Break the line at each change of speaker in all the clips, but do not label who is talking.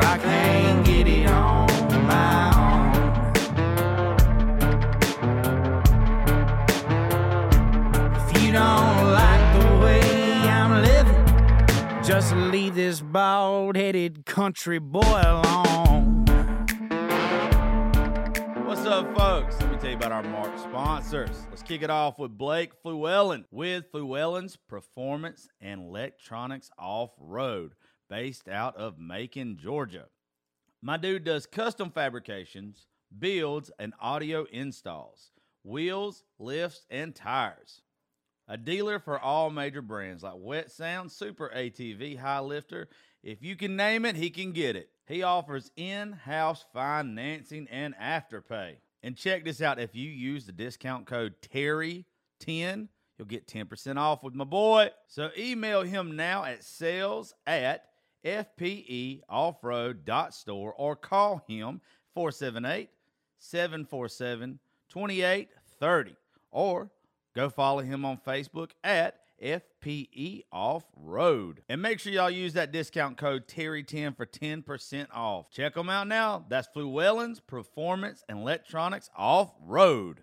I can't get it on my own. If you don't like the way I'm living, just leave this bald headed country boy alone.
What's up, folks? Let me tell you about our Mark sponsors. Let's kick it off with Blake Fluellen with Fluellen's Performance and Electronics Off Road, based out of Macon, Georgia. My dude does custom fabrications, builds, and audio installs, wheels, lifts, and tires. A dealer for all major brands like Wet Sound, Super ATV, High Lifter. If you can name it, he can get it. He offers in house financing and afterpay. And check this out if you use the discount code Terry10, you'll get 10% off with my boy. So email him now at sales at fpeoffroad.store or call him 478 747 2830 or go follow him on Facebook at FPE Off Road. And make sure y'all use that discount code Terry10 for 10% off. Check them out now. That's Fluellen's Performance and Electronics Off Road.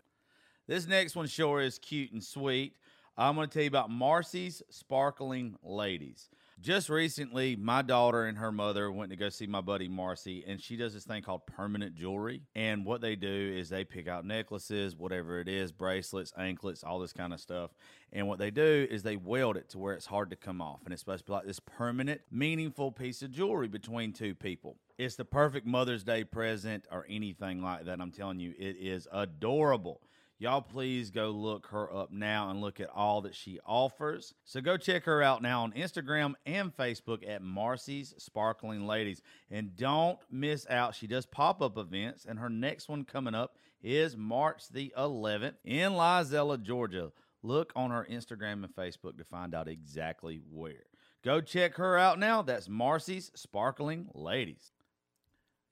This next one sure is cute and sweet. I'm going to tell you about Marcy's Sparkling Ladies. Just recently, my daughter and her mother went to go see my buddy Marcy, and she does this thing called permanent jewelry. And what they do is they pick out necklaces, whatever it is, bracelets, anklets, all this kind of stuff. And what they do is they weld it to where it's hard to come off. And it's supposed to be like this permanent, meaningful piece of jewelry between two people. It's the perfect Mother's Day present or anything like that. I'm telling you, it is adorable. Y'all please go look her up now and look at all that she offers. So go check her out now on Instagram and Facebook at Marcy's Sparkling Ladies. And don't miss out. She does pop-up events and her next one coming up is March the 11th in Lizella, Georgia. Look on her Instagram and Facebook to find out exactly where. Go check her out now. That's Marcy's Sparkling Ladies.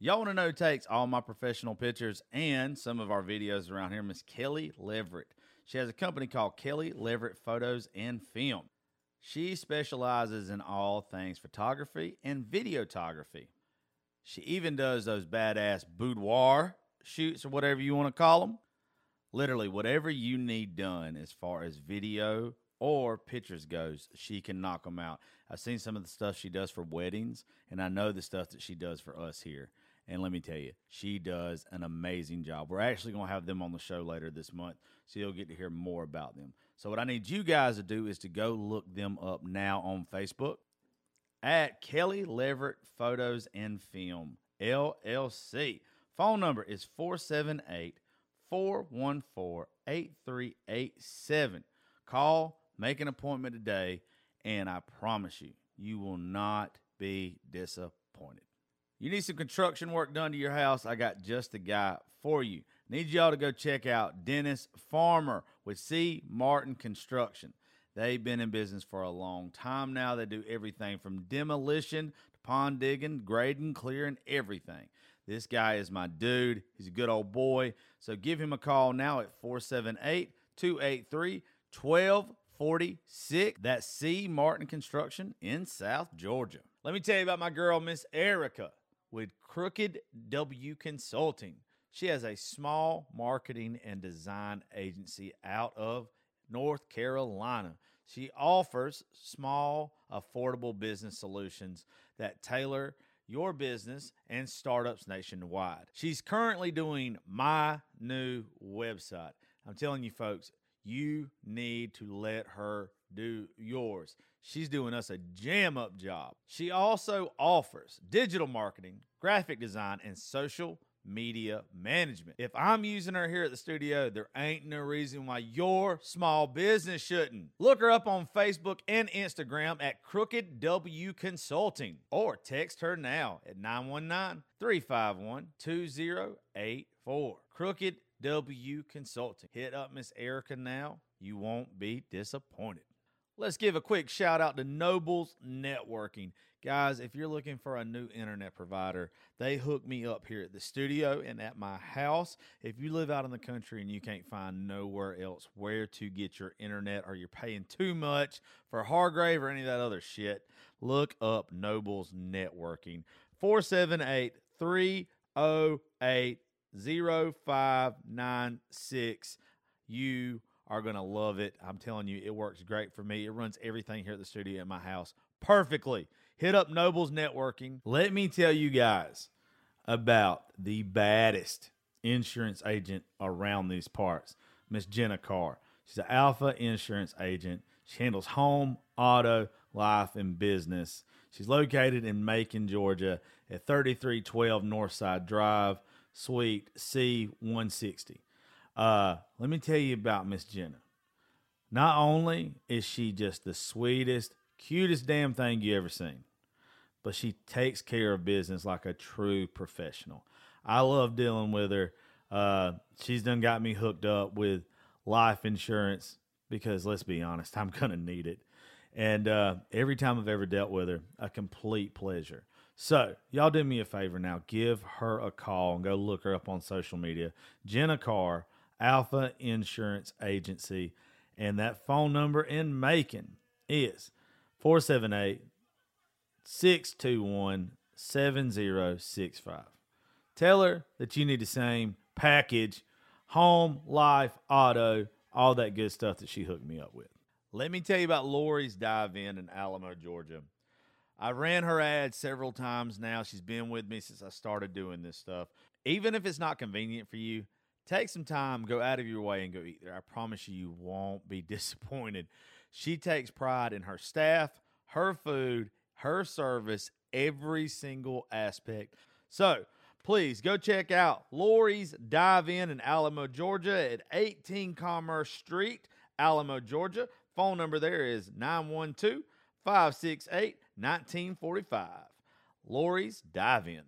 Y'all want to know takes all my professional pictures and some of our videos around here? Miss Kelly Leverett. She has a company called Kelly Leverett Photos and Film. She specializes in all things photography and videography. She even does those badass boudoir shoots or whatever you want to call them. Literally, whatever you need done as far as video or pictures goes, she can knock them out. I've seen some of the stuff she does for weddings, and I know the stuff that she does for us here. And let me tell you, she does an amazing job. We're actually going to have them on the show later this month, so you'll get to hear more about them. So, what I need you guys to do is to go look them up now on Facebook at Kelly Leverett Photos and Film, LLC. Phone number is 478 414 8387. Call, make an appointment today, and I promise you, you will not be disappointed. You need some construction work done to your house? I got just the guy for you. Need y'all to go check out Dennis Farmer with C. Martin Construction. They've been in business for a long time now. They do everything from demolition to pond digging, grading, clearing, everything. This guy is my dude. He's a good old boy. So give him a call now at 478 283 1246. That's C. Martin Construction in South Georgia. Let me tell you about my girl, Miss Erica, with Crooked W Consulting. She has a small marketing and design agency out of North Carolina. She offers small, affordable business solutions that tailor your business and startups nationwide. She's currently doing my new website. I'm telling you, folks, you need to let her do yours. She's doing us a jam up job. She also offers digital marketing, graphic design, and social media management. If I'm using her here at the studio, there ain't no reason why your small business shouldn't. Look her up on Facebook and Instagram at Crooked W Consulting or text her now at 919 351 2084. Crooked W Consulting. Hit up Miss Erica now. You won't be disappointed. Let's give a quick shout out to Nobles Networking. Guys, if you're looking for a new internet provider, they hook me up here at the studio and at my house. If you live out in the country and you can't find nowhere else where to get your internet or you're paying too much for Hargrave or any of that other shit, look up Nobles Networking. 478 308 0596. You are going to love it. I'm telling you, it works great for me. It runs everything here at the studio at my house perfectly. Hit up Nobles Networking. Let me tell you guys about the baddest insurance agent around these parts, Miss Jenna Carr. She's an alpha insurance agent. She handles home, auto, life, and business. She's located in Macon, Georgia at 3312 Northside Drive, Suite C160. Uh, let me tell you about Miss Jenna. Not only is she just the sweetest, cutest damn thing you ever seen, but she takes care of business like a true professional. I love dealing with her. Uh, she's done got me hooked up with life insurance because let's be honest, I'm gonna need it. And uh, every time I've ever dealt with her, a complete pleasure. So, y'all do me a favor now. Give her a call and go look her up on social media. Jenna Carr, Alpha Insurance Agency. And that phone number in Macon is 478 621 7065. Tell her that you need the same package home, life, auto, all that good stuff that she hooked me up with. Let me tell you about Lori's Dive In in Alamo, Georgia. I ran her ad several times now. She's been with me since I started doing this stuff. Even if it's not convenient for you, take some time, go out of your way, and go eat there. I promise you, you won't be disappointed. She takes pride in her staff, her food, her service, every single aspect. So please go check out Lori's Dive In in Alamo, Georgia at 18 Commerce Street, Alamo, Georgia. Phone number there is 912 568 1945. Lori's Dive In.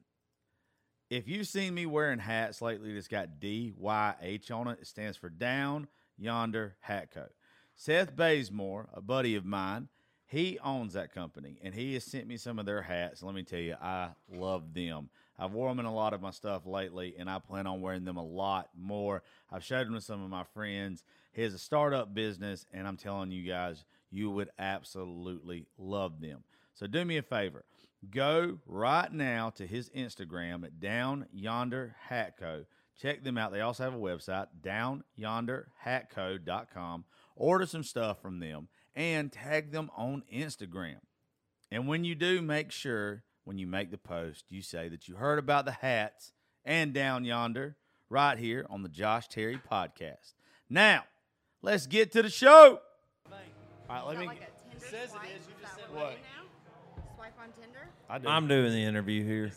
If you've seen me wearing hats lately that's got DYH on it, it stands for Down Yonder Hat Co. Seth Bazemore, a buddy of mine, he owns that company and he has sent me some of their hats. Let me tell you, I love them. I've worn them in a lot of my stuff lately and I plan on wearing them a lot more. I've showed them to some of my friends. He has a startup business and I'm telling you guys, you would absolutely love them. So do me a favor. Go right now to his Instagram at Down Yonder Hat Co. Check them out. They also have a website, downyonderhatco.com. Order some stuff from them and tag them on Instagram. And when you do, make sure when you make the post, you say that you heard about the hats and Down Yonder right here on the Josh Terry podcast. Now, let's get to the show. All right, let me.
Like a Tinder
says it
swipe?
is. You just said
what
what?
you do now? Swipe on Tinder?
I do.
I'm doing the interview here.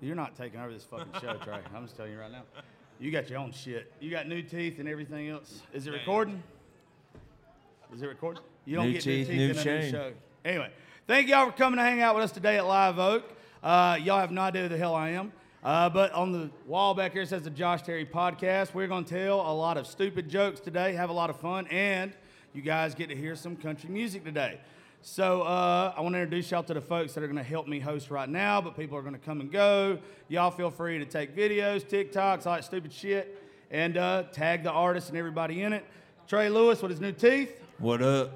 You're not taking over this fucking show, Trey. I'm just telling you right now. You got your own shit. You got new teeth and everything else. Is it recording? Is it recording? You don't
New
get
teeth,
new
new
teeth in a new
chain.
show. Anyway, thank y'all for coming to hang out with us today at Live Oak. Uh, y'all have no idea who the hell I am. Uh, but on the wall back here it says the Josh Terry podcast. We're going to tell a lot of stupid jokes today, have a lot of fun, and you guys get to hear some country music today. So uh, I want to introduce y'all to the folks that are going to help me host right now, but people are going to come and go. Y'all feel free to take videos, TikToks, all that stupid shit, and uh, tag the artist and everybody in it. Trey Lewis with his new teeth.
What up?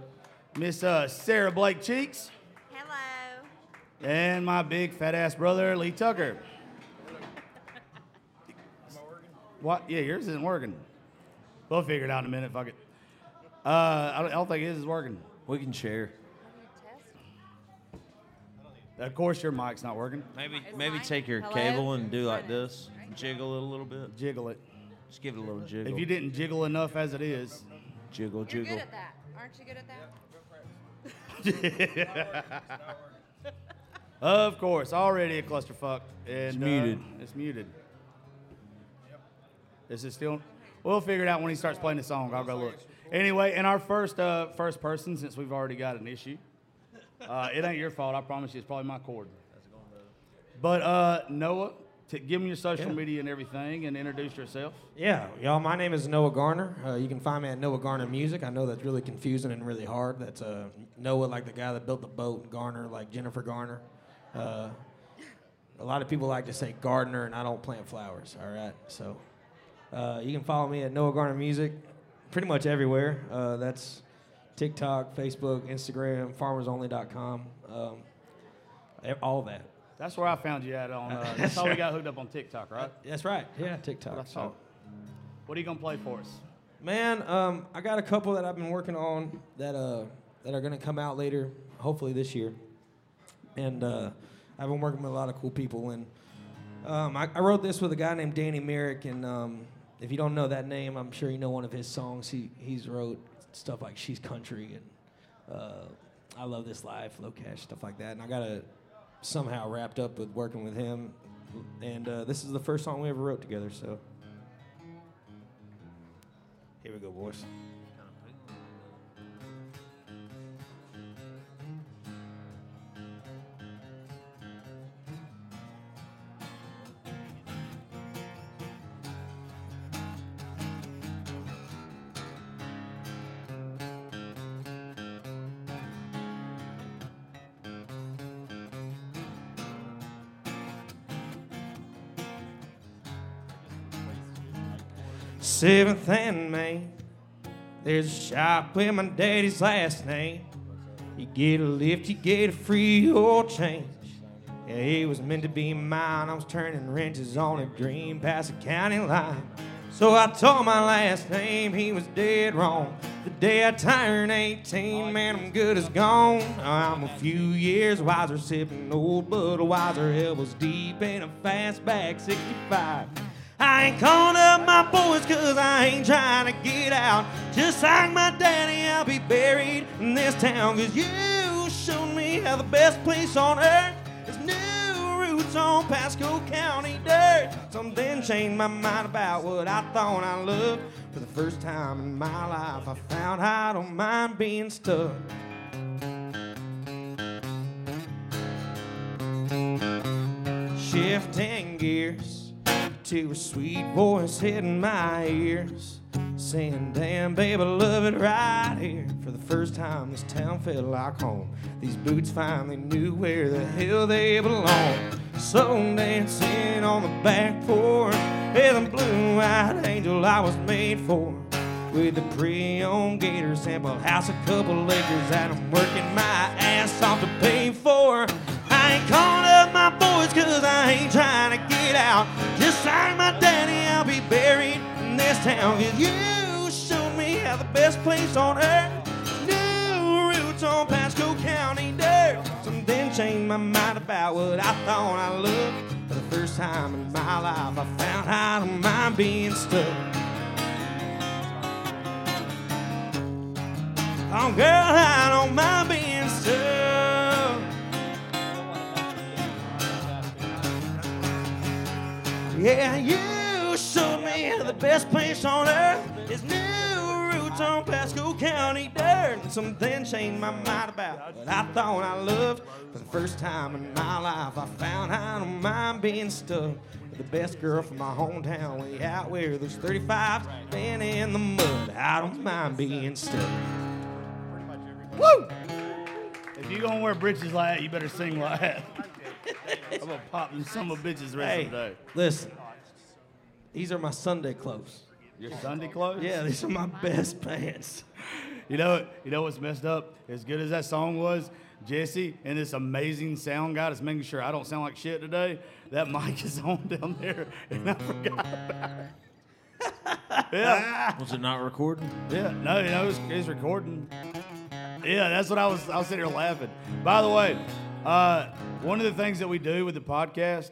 Miss uh, Sarah Blake Cheeks.
Hello.
And my big fat ass brother, Lee Tucker. What? Yeah, yours isn't working. We'll figure it out in a minute. Fuck it. Uh, I, don't, I don't think his is working.
We can share.
Of course, your mic's not working.
Maybe
Is
maybe
mine?
take your
Hello?
cable and do like this. Jiggle it a little bit.
Jiggle it.
Just give it a little jiggle.
If you didn't jiggle enough as it is,
jiggle,
You're
jiggle.
good at that. Aren't you good at that?
of course, already a clusterfuck. And,
It's
uh,
muted.
it's muted. Is it still? We'll figure it out when he starts playing the song. I'll go look. Anyway, in our first uh, first person, since we've already got an issue, uh, it ain't your fault. I promise you, it's probably my cord. But uh, Noah, give me your social
Yeah.
media and everything, and introduce yourself.
Yeah, y'all. My name is Noah Garner. Uh, you can find me at Noah Garner Music. I know that's really confusing and really hard. That's uh, Noah, like the guy that built the boat, and Garner, like Jennifer Garner. Uh, a lot of people like to say gardener, and I don't plant flowers. All right, so uh, you can follow me at Noah Garner Music, pretty much everywhere. Uh, that's TikTok, Facebook, Instagram, FarmersOnly.com, um, all that.
That's where I found you at on. Uh, that's how we got hooked up on TikTok, right?
That's right. Yeah, TikTok.
That's
so-
all. What are you gonna play for us?
Man, um, I got a couple that I've been working on that uh, that are gonna come out later, hopefully this year. And uh, I've been working with a lot of cool people. And um, I, I wrote this with a guy named Danny Myrick. And um, if you don't know that name, I'm sure you know one of his songs. He he's wrote stuff like "She's Country" and uh, "I Love This Life," "LoCash," stuff like that. And I got it somehow wrapped up with working with him. And uh, this is the first song we ever wrote together. So. Here we go, boys. Seventh and Main. There's a shop with my daddy's last name. You get a lift, you get a free oil change. Yeah, it was meant to be mine. I was turning wrenches on a dream past the county line. So I told my last name, he was dead wrong. The day I turn 18, man, I'm good as gone. I'm a few years wiser, sipping old Budweiser, elbows deep in a fastback 65. I ain't calling up my boys cause I ain't trying to get out. Just like my daddy, I'll be buried in this town. Cause you showed me how the best place on earth is new roots on Pasco County dirt. Something changed my mind about what I thought I loved. For the first time in my life, I found I don't mind being stuck. Shifting gears to a sweet voice hitting my ears. Saying, damn, babe, I love it right here. For the first time, this town felt like home. These boots finally knew where the hell they belong. Slow dancing on the back porch. with the blue-eyed angel I was made for. With the pre-owned gator sample house, a couple acres that I'm working my ass off to pay for. I ain't calling up my boys cause I ain't trying to get out. Just like my daddy, I'll be buried in this town. Cause you showed me how the best place on earth. New roots on Pasco County dirt. Something changed my mind about what I thought I loved. For the first time in my life, I found I don't mind being stuck. Oh, girl, I don't mind being stuck. Yeah, you showed me the best place on earth is new roots on Pasco County dirt. And something changed my mind about what I thought I loved. For the first time in my life, I found I don't mind being stuck with the best girl from my hometown, way out where there's 35 been in the mud. I don't mind being stuck. Woo!
If you're gonna wear britches like that, you better sing like that. I'm gonna pop them some of bitches the rest
Hey,
of the day.
listen. These are my Sunday clothes.
Your Sunday clothes?
Yeah, these are my best pants.
You know, you know what's messed up? As good as that song was, Jesse and this amazing sound guy that's making sure I don't sound like shit today. That mic is on down there, and I forgot about it. yeah,
Was it not recording?
yeah. No, you know, it's, it's recording. Yeah, that's what I was. I was sitting here laughing. By the way, uh, one of the things that we do with the podcast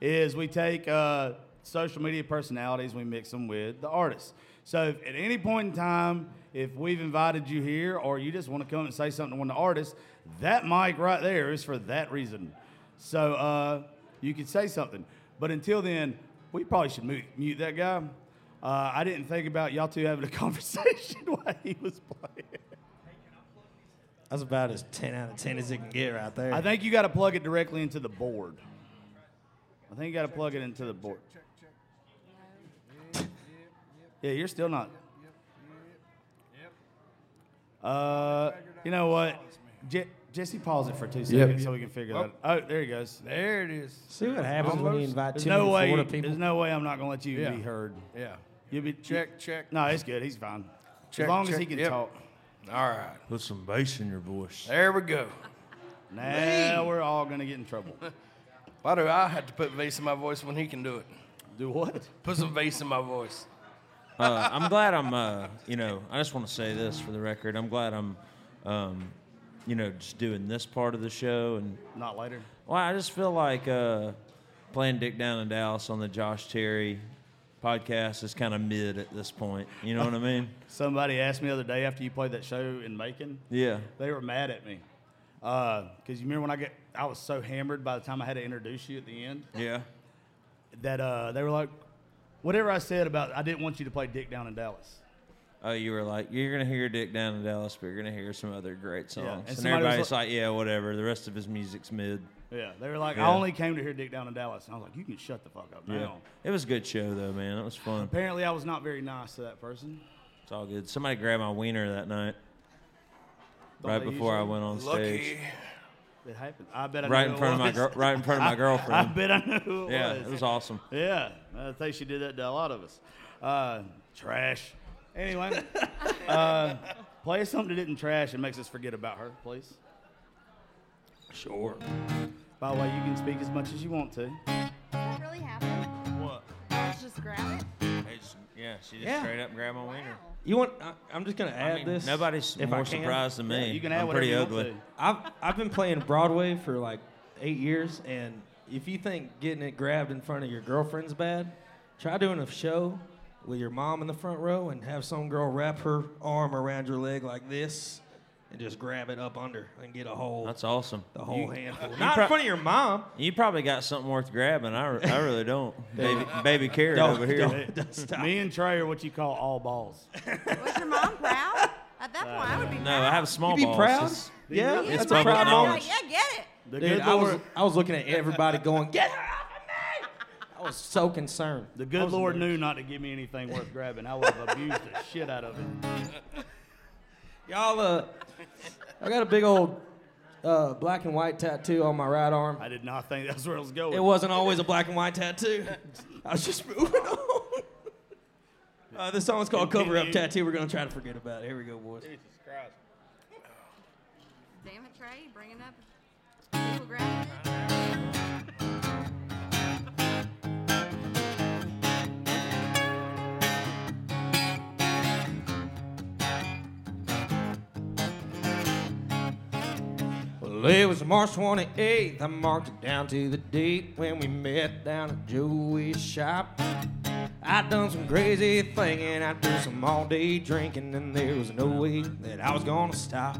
is we take uh, social media personalities, we mix them with the artists. So if at any point in time, if we've invited you here or you just want to come and say something to one of the artists, that mic right there is for that reason. So uh, you can say something. But until then, we probably should mute, mute that guy. Uh, I didn't think about y'all two having a conversation while he was playing.
That's about as 10 out of 10 as it can get right there.
I think you got to plug it directly into the board. I think you got to plug it into the board. Yeah, you're still not. Uh, you know what? Je- Jesse, pause it for two seconds so we can figure that. Out. Oh, there he goes.
There it is.
See what happens when you invite
There's
too
no way.
Florida people.
There's no way I'm not gonna let you
Yeah.
be heard.
Yeah.
You'll be
Check, check.
No, it's good. He's fine.
Check,
as long as he can
Yep.
talk.
All right.
Put some bass in your voice.
There we go.
Now we're all gonna get in trouble.
Why do I have to put bass in my voice when he can do it?
Do what?
Put some bass in my voice.
Uh, I'm glad I'm, uh, you know, I just want to say this for the record. I'm glad I'm, um, you know, just doing this part of the show. And,
Not later.
well, I just feel like uh, playing Dick Down in Dallas on the Josh Terry podcast is kind of mid at this point. You know what I mean?
Somebody asked me the other day after you played that show in Macon.
Yeah.
They were mad at me. Because you remember when I get, I was so hammered by the time I had to introduce you at the end
Yeah.
that uh, they were like, whatever I said about, I didn't want you to play Dick down in Dallas.
Oh, you were like, you're gonna hear Dick Down in Dallas, but you're gonna hear some other great songs.
and
And,
was
everybody's
like-
like, yeah, whatever. The rest of his music's mid.
Yeah, they were like,
Yeah.
I only came to hear Dick down in Dallas. And I was like, you can shut the fuck up
Yeah. It was a good show though, man. It was fun.
Apparently, I was not very nice to that person.
It's all good. Somebody grabbed my wiener that night,
Don't
right
they
before I
usually?
went on stage.
Lucky.
It happened. I bet I
Right
knew
in
who
front of
it
my
was.
girl, right in front of my girlfriend.
I bet I knew who it was.
Yeah,
was.
it was awesome.
Yeah, I think she did that to a lot of us. Uh, trash. Anyway, uh, play something that didn't trash and makes us forget about her, please.
Sure.
By the way, you can speak as much as you want to.
That really happen?
What?
Let's just grab it.
yeah, she just
Yeah.
straight up grabbed my wiener.
You want? I, I'm just gonna add
I mean,
this.
nobody's
if
more
I can.
surprised than me.
you can add
I'm
whatever
pretty
you
ugly.
want
I've I've been playing Broadway for like eight years, and if you think getting it grabbed in front of your girlfriend's bad, try doing a show with your mom in the front row and have some girl wrap her arm around your leg like this, and just grab it up under and get a whole
That's awesome.
the whole
You-
handful.
you
Not
pro-
in front of your mom.
You probably got something worth grabbing. I, I really don't. baby, baby carrot
Don't-
over here.
don't- don't stop.
Me and Trey are what you call all balls.
Was your mom proud? At that point, I would be
No,
proud.
I have small
You'd be
balls.
proud?
It's-
Yeah,
It's
that's a
public
proud
I'd
knowledge.
moment.
like, yeah, get it.
The
Dude,
good
I was I was looking at everybody going, get her off of me! I was so concerned.
the good Lord
embarrassed.
knew not to give me anything worth grabbing. I would have abused the shit out of it.
Y'all, uh, I got a big old uh, black and white tattoo on my right arm.
I did not think that's where I was going.
It wasn't always a black and white tattoo. I was just moving on. Uh, this song's called Cover Up Tattoo. We're going to try to forget about it. Here we go, boys.
Jesus Christ.
Damn it, Trey, bringing up
Well, it was March 28th. I marked it down to the date when we met down at Joey's shop. I'd done some crazy thinking after some all day drinking, and there was no way that I was gonna stop.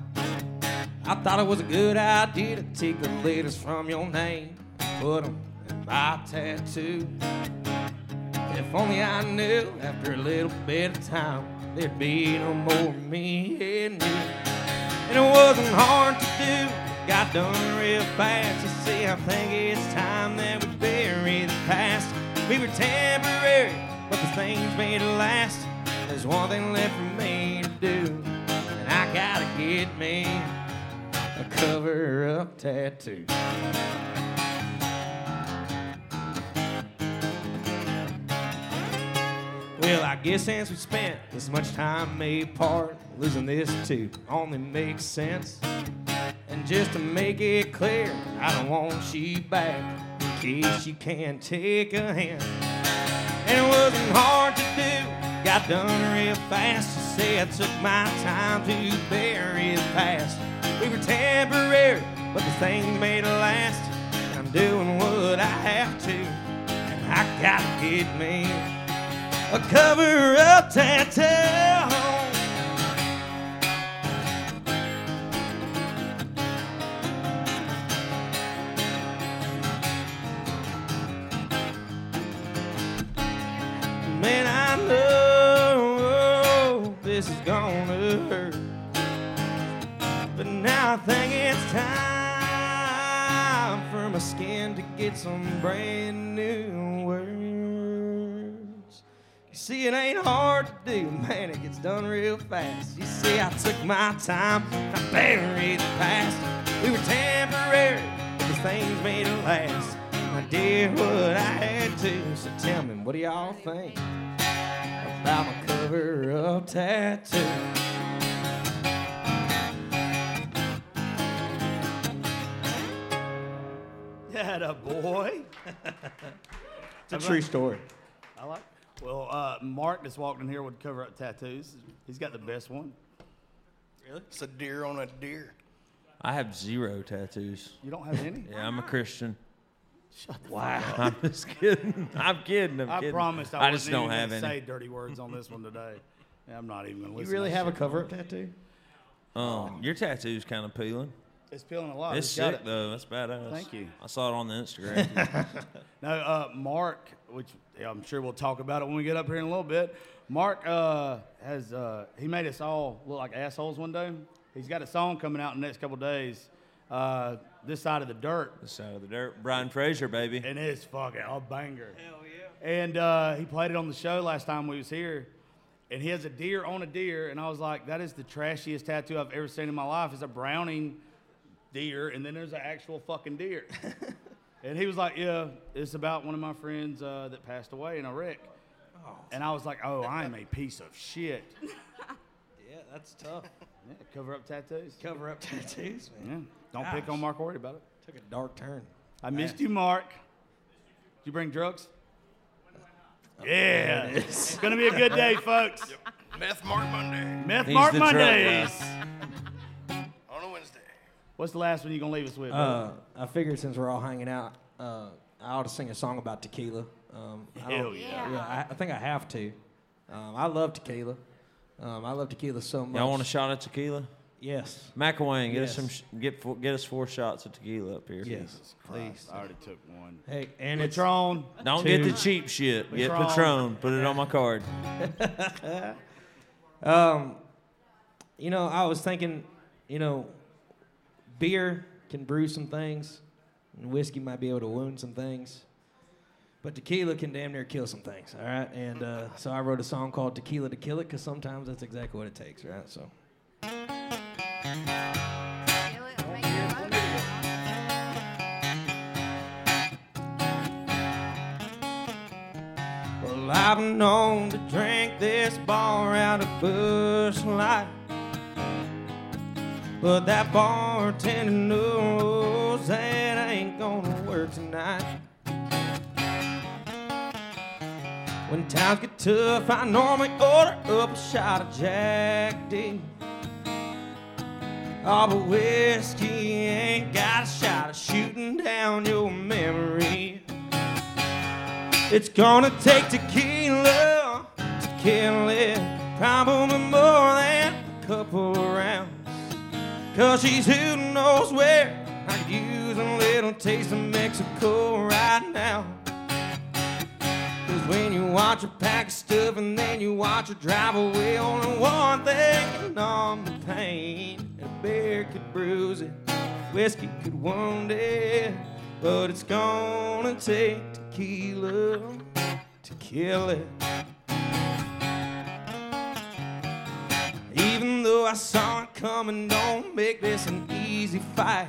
I thought it was a good idea to take the letters from your name, put them in my tattoo. If only I knew after a little bit of time there'd be no more me and you. And it wasn't hard to do, got done real fast. You see, I think it's time that we bury the past. We were temporary, but the things made it last. There's one thing left for me to do, and I gotta get me a cover up tattoo. Well, I guess since we spent this much time apart, losing this too only makes sense. And just to make it clear, I don't want you back in case you can't take a hint. And it wasn't hard to do, got done real fast. To say I took my time to bury the past. We were temporary, but the things made it last. And I'm doing what I have to, and I gotta get me a cover up tattoo. Gonna hurt. But now I think it's time for my skin to get some brand new words. You see, it ain't hard to do, man, it gets done real fast. You see, I took my time, I buried the past. We were temporary, the things made it last. I did what I had to, so tell me, what do y'all think about my cover up tattoo?
That a boy.
It's a true story.
I like. Well, uh, Mark just walked in here with cover up tattoos. He's got the best one.
Really? It's a deer on a deer.
I have zero tattoos.
You don't have any?
Yeah, I'm a Christian.
Shut the
Wow.
I'm just kidding. I'm kidding. I'm
I
kidding.
promised I,
I just don't have any.
say dirty words on this one today. I'm not even going to
You really
to
have a cover up tattoo?
Um, your tattoo's kind of peeling.
It's peeling a lot.
It's
He's
sick
it.
though. That's badass.
Thank you.
I saw it on the Instagram.
No, uh, Mark, which yeah, I'm sure we'll talk about it when we get up here in a little bit. Mark uh, has uh, he made us all look like assholes one day. He's got a song coming out in the next couple days. Uh, this side of the dirt,
the side of the dirt. Brian Fraser, baby.
and it's fucking a banger. Hell yeah! And uh, he played it on the show last time we was here, and he has a deer on a deer, and I was like, that is the trashiest tattoo I've ever seen in my life. It's a Browning deer, and then there's an actual fucking deer. and he was like, yeah, it's about one of my friends uh, that passed away in a wreck. Oh. And I was like, oh, I am a piece of shit.
Yeah, that's tough.
Yeah, cover up tattoos.
Cover up tattoos,
Yeah,
man.
don't pick on Mark Worry about it.
Took a dark turn.
I missed you, Mark. Did you bring drugs? Yeah. It's going to be a good day, folks.
Meth Mark Monday
Meth
He's
Mark
the drug
Mondays.
on a Wednesday.
What's the last one you going to leave us with? brother?
Uh, I figured since we're all hanging out, uh, I ought to sing a song about tequila. Um, I
Hell yeah.
Yeah, I, I think I have to. Um, I love tequila. Um, I love tequila so much.
Y'all want a shot of tequila?
Yes.
McElwain, get us
Yes.
some. Sh- get four, get us four shots of tequila up here.
Yes. Please.
I already took one.
Hey, and it's
Patron.
Don't get the cheap shit. Get
Patron.
Patron. Put it on my card.
Um, you know, I was thinking, you know, beer can brew some things, and whiskey might be able to wound some things, but tequila can damn near kill some things. All right, and uh, so I wrote a song called "Tequila to Kill It" because sometimes that's exactly what it takes. Right, so. Well, I've known to drink this bar out of Busch Light. But that bartender knows that ain't gonna work tonight. When times get tough, I normally order up a shot of Jack D. Oh, but whiskey ain't got a shot of shooting down your memory. It's gonna take tequila to kill it. Probably more than a couple of rounds. Cause she's who knows where. I could use a little taste of Mexico right now. Cause when you watch her pack of stuff and then you watch her drive away, only one thing can numb the pain. A beer could bruise it, whiskey could wound it, but it's gonna take tequila to kill it. Even though I saw it coming. Don't make this an easy fight.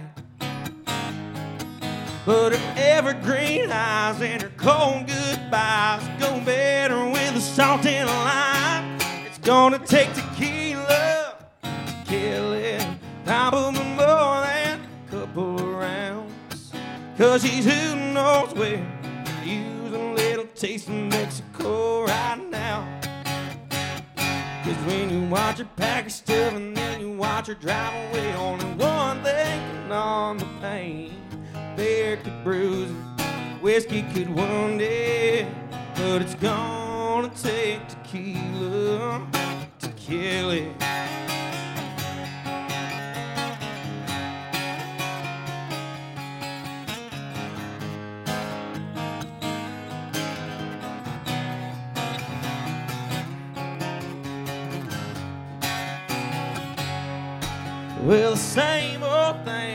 But her evergreen eyes and her cold goodbyes go better with a salt and a lime. It's gonna take tequila to kill it. Probably more than a couple of rounds. Cause she's who knows where. Use a little taste of Mexico right now. Cause when you watch her pack her stuff and then you watch her drive away, only one thing can numb the pain. Beer could bruise it, whiskey could wound it, but it's gonna take tequila to kill it. Well, the same old thing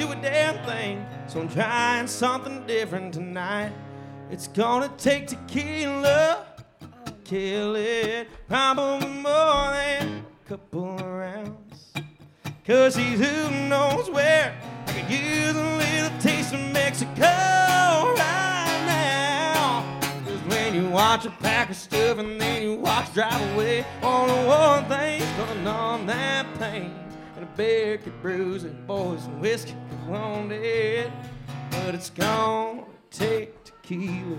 do a damn thing. So I'm trying something different tonight. It's gonna take tequila, kill it, probably more than a couple rounds. Cause he's who knows where. I could use a little taste of Mexico right now. Cause when you watch a pack of stuff and then you watch drive away, only one thing's gonna numb that pain. And a beer could bruise it, boys, and whiskey could it. But it's gonna take tequila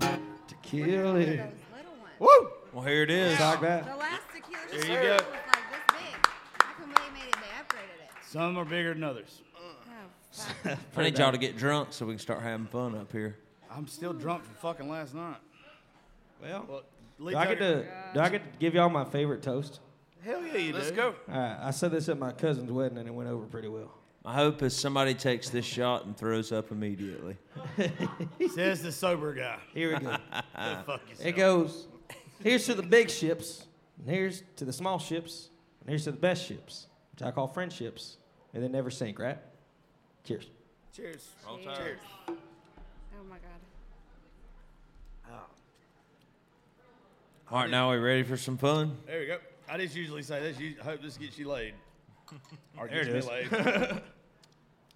to kill it.
Those little ones.
Woo!
Well, here it is.
Like that.
The last tequila
There you go.
was like this big. How come they made it? They upgraded it.
Some are bigger than others.
Oh, fuck.
I need y'all to get drunk so we can start having fun up here.
I'm still drunk from fucking last night.
Well,
Well,
do I get to do I get to give y'all my favorite toast?
Hell yeah, you
Let's
do.
go.
All right, I said this at my cousin's wedding and it went over pretty well.
My hope is somebody takes this shot and throws up immediately.
Says the sober guy.
Here we go.
Go fuck yourself.
it goes. Here's to the big ships, and here's to the small ships, and here's to the best ships, which I call friendships, and they never sink, right? Cheers.
Cheers.
Cheers. Oh my god.
All right, now are we ready for some fun?
There we go. I just usually say this. You hope this gets you laid. Or
There
gets
it
me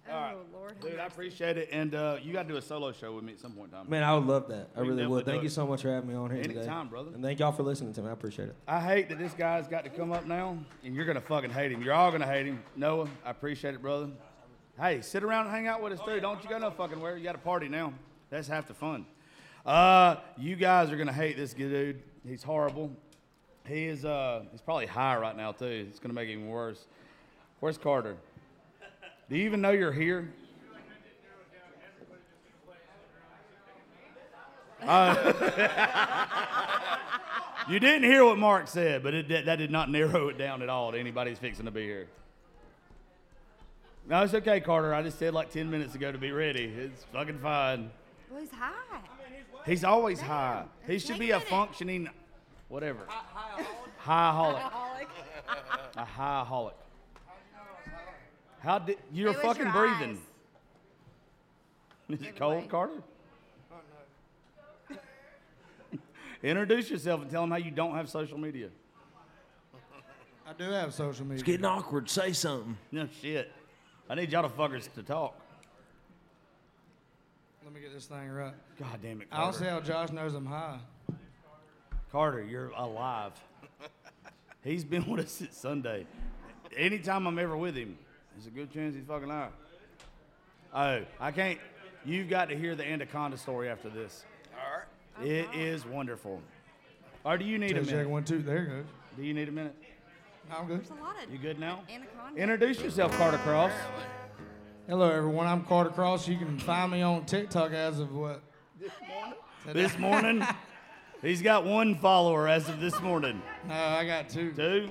Oh Lord.
Dude, I appreciate it. And uh, you got to do a solo show with me at some point in time.
Man, I would love that. I
We can
really
definitely
would.
do
Thank
it.
you so much for having me on here today.
Anytime, brother.
And thank y'all for listening to me. I appreciate it.
I hate that this guy's got to come up now, and you're gonna fucking hate him. You're all gonna hate him. Noah, I appreciate it, brother. Hey, sit around and hang out with us too. Don't you go no fucking where. You got a party now. That's half the fun. Uh, you guys are gonna hate this dude. He's horrible. He is. Uh, he's probably high right now too. It's gonna make it even worse. Where's Carter? Do you even know you're here? Uh, you didn't hear what Mark said, but it, that did not narrow it down at all to anybody's fixing to be here. No, it's okay, Carter. I just said like 10 minutes ago to be ready. It's fucking fine.
Well, he's high.
He's always high. He
It's
should be a
taking
functioning, whatever. High-holic.
Alcoholic.
A high-holic. How did you're
Hey, what's
fucking
your
breathing?
eyes?
Is it cold,
way.
Carter? Oh, Introduce yourself and tell them how you don't have social media.
I do have social media.
It's getting awkward. Say something.
No shit. I need y'all to fuckers to talk.
Let me get this thing right.
God damn it, Carter.
I'll
Carter.
see how Josh knows I'm high.
Carter, you're alive. He's been with us since Sunday. Anytime I'm ever with him, there's a good chance he's fucking out. Oh, I can't. You've got to hear the anaconda story after this.
All right.
It is wonderful. Or do you need a
Check, check,
minute?
one, two. There it goes.
Do you need a minute?
No, I'm good.
There's a lot of
You good now?
anaconda.
Introduce yourself, Carter Cross.
Hello, everyone. I'm Carter Cross. You can find me on TikTok as of what?
This morning. This morning, he's got one follower as of this morning.
No, I got two.
Two.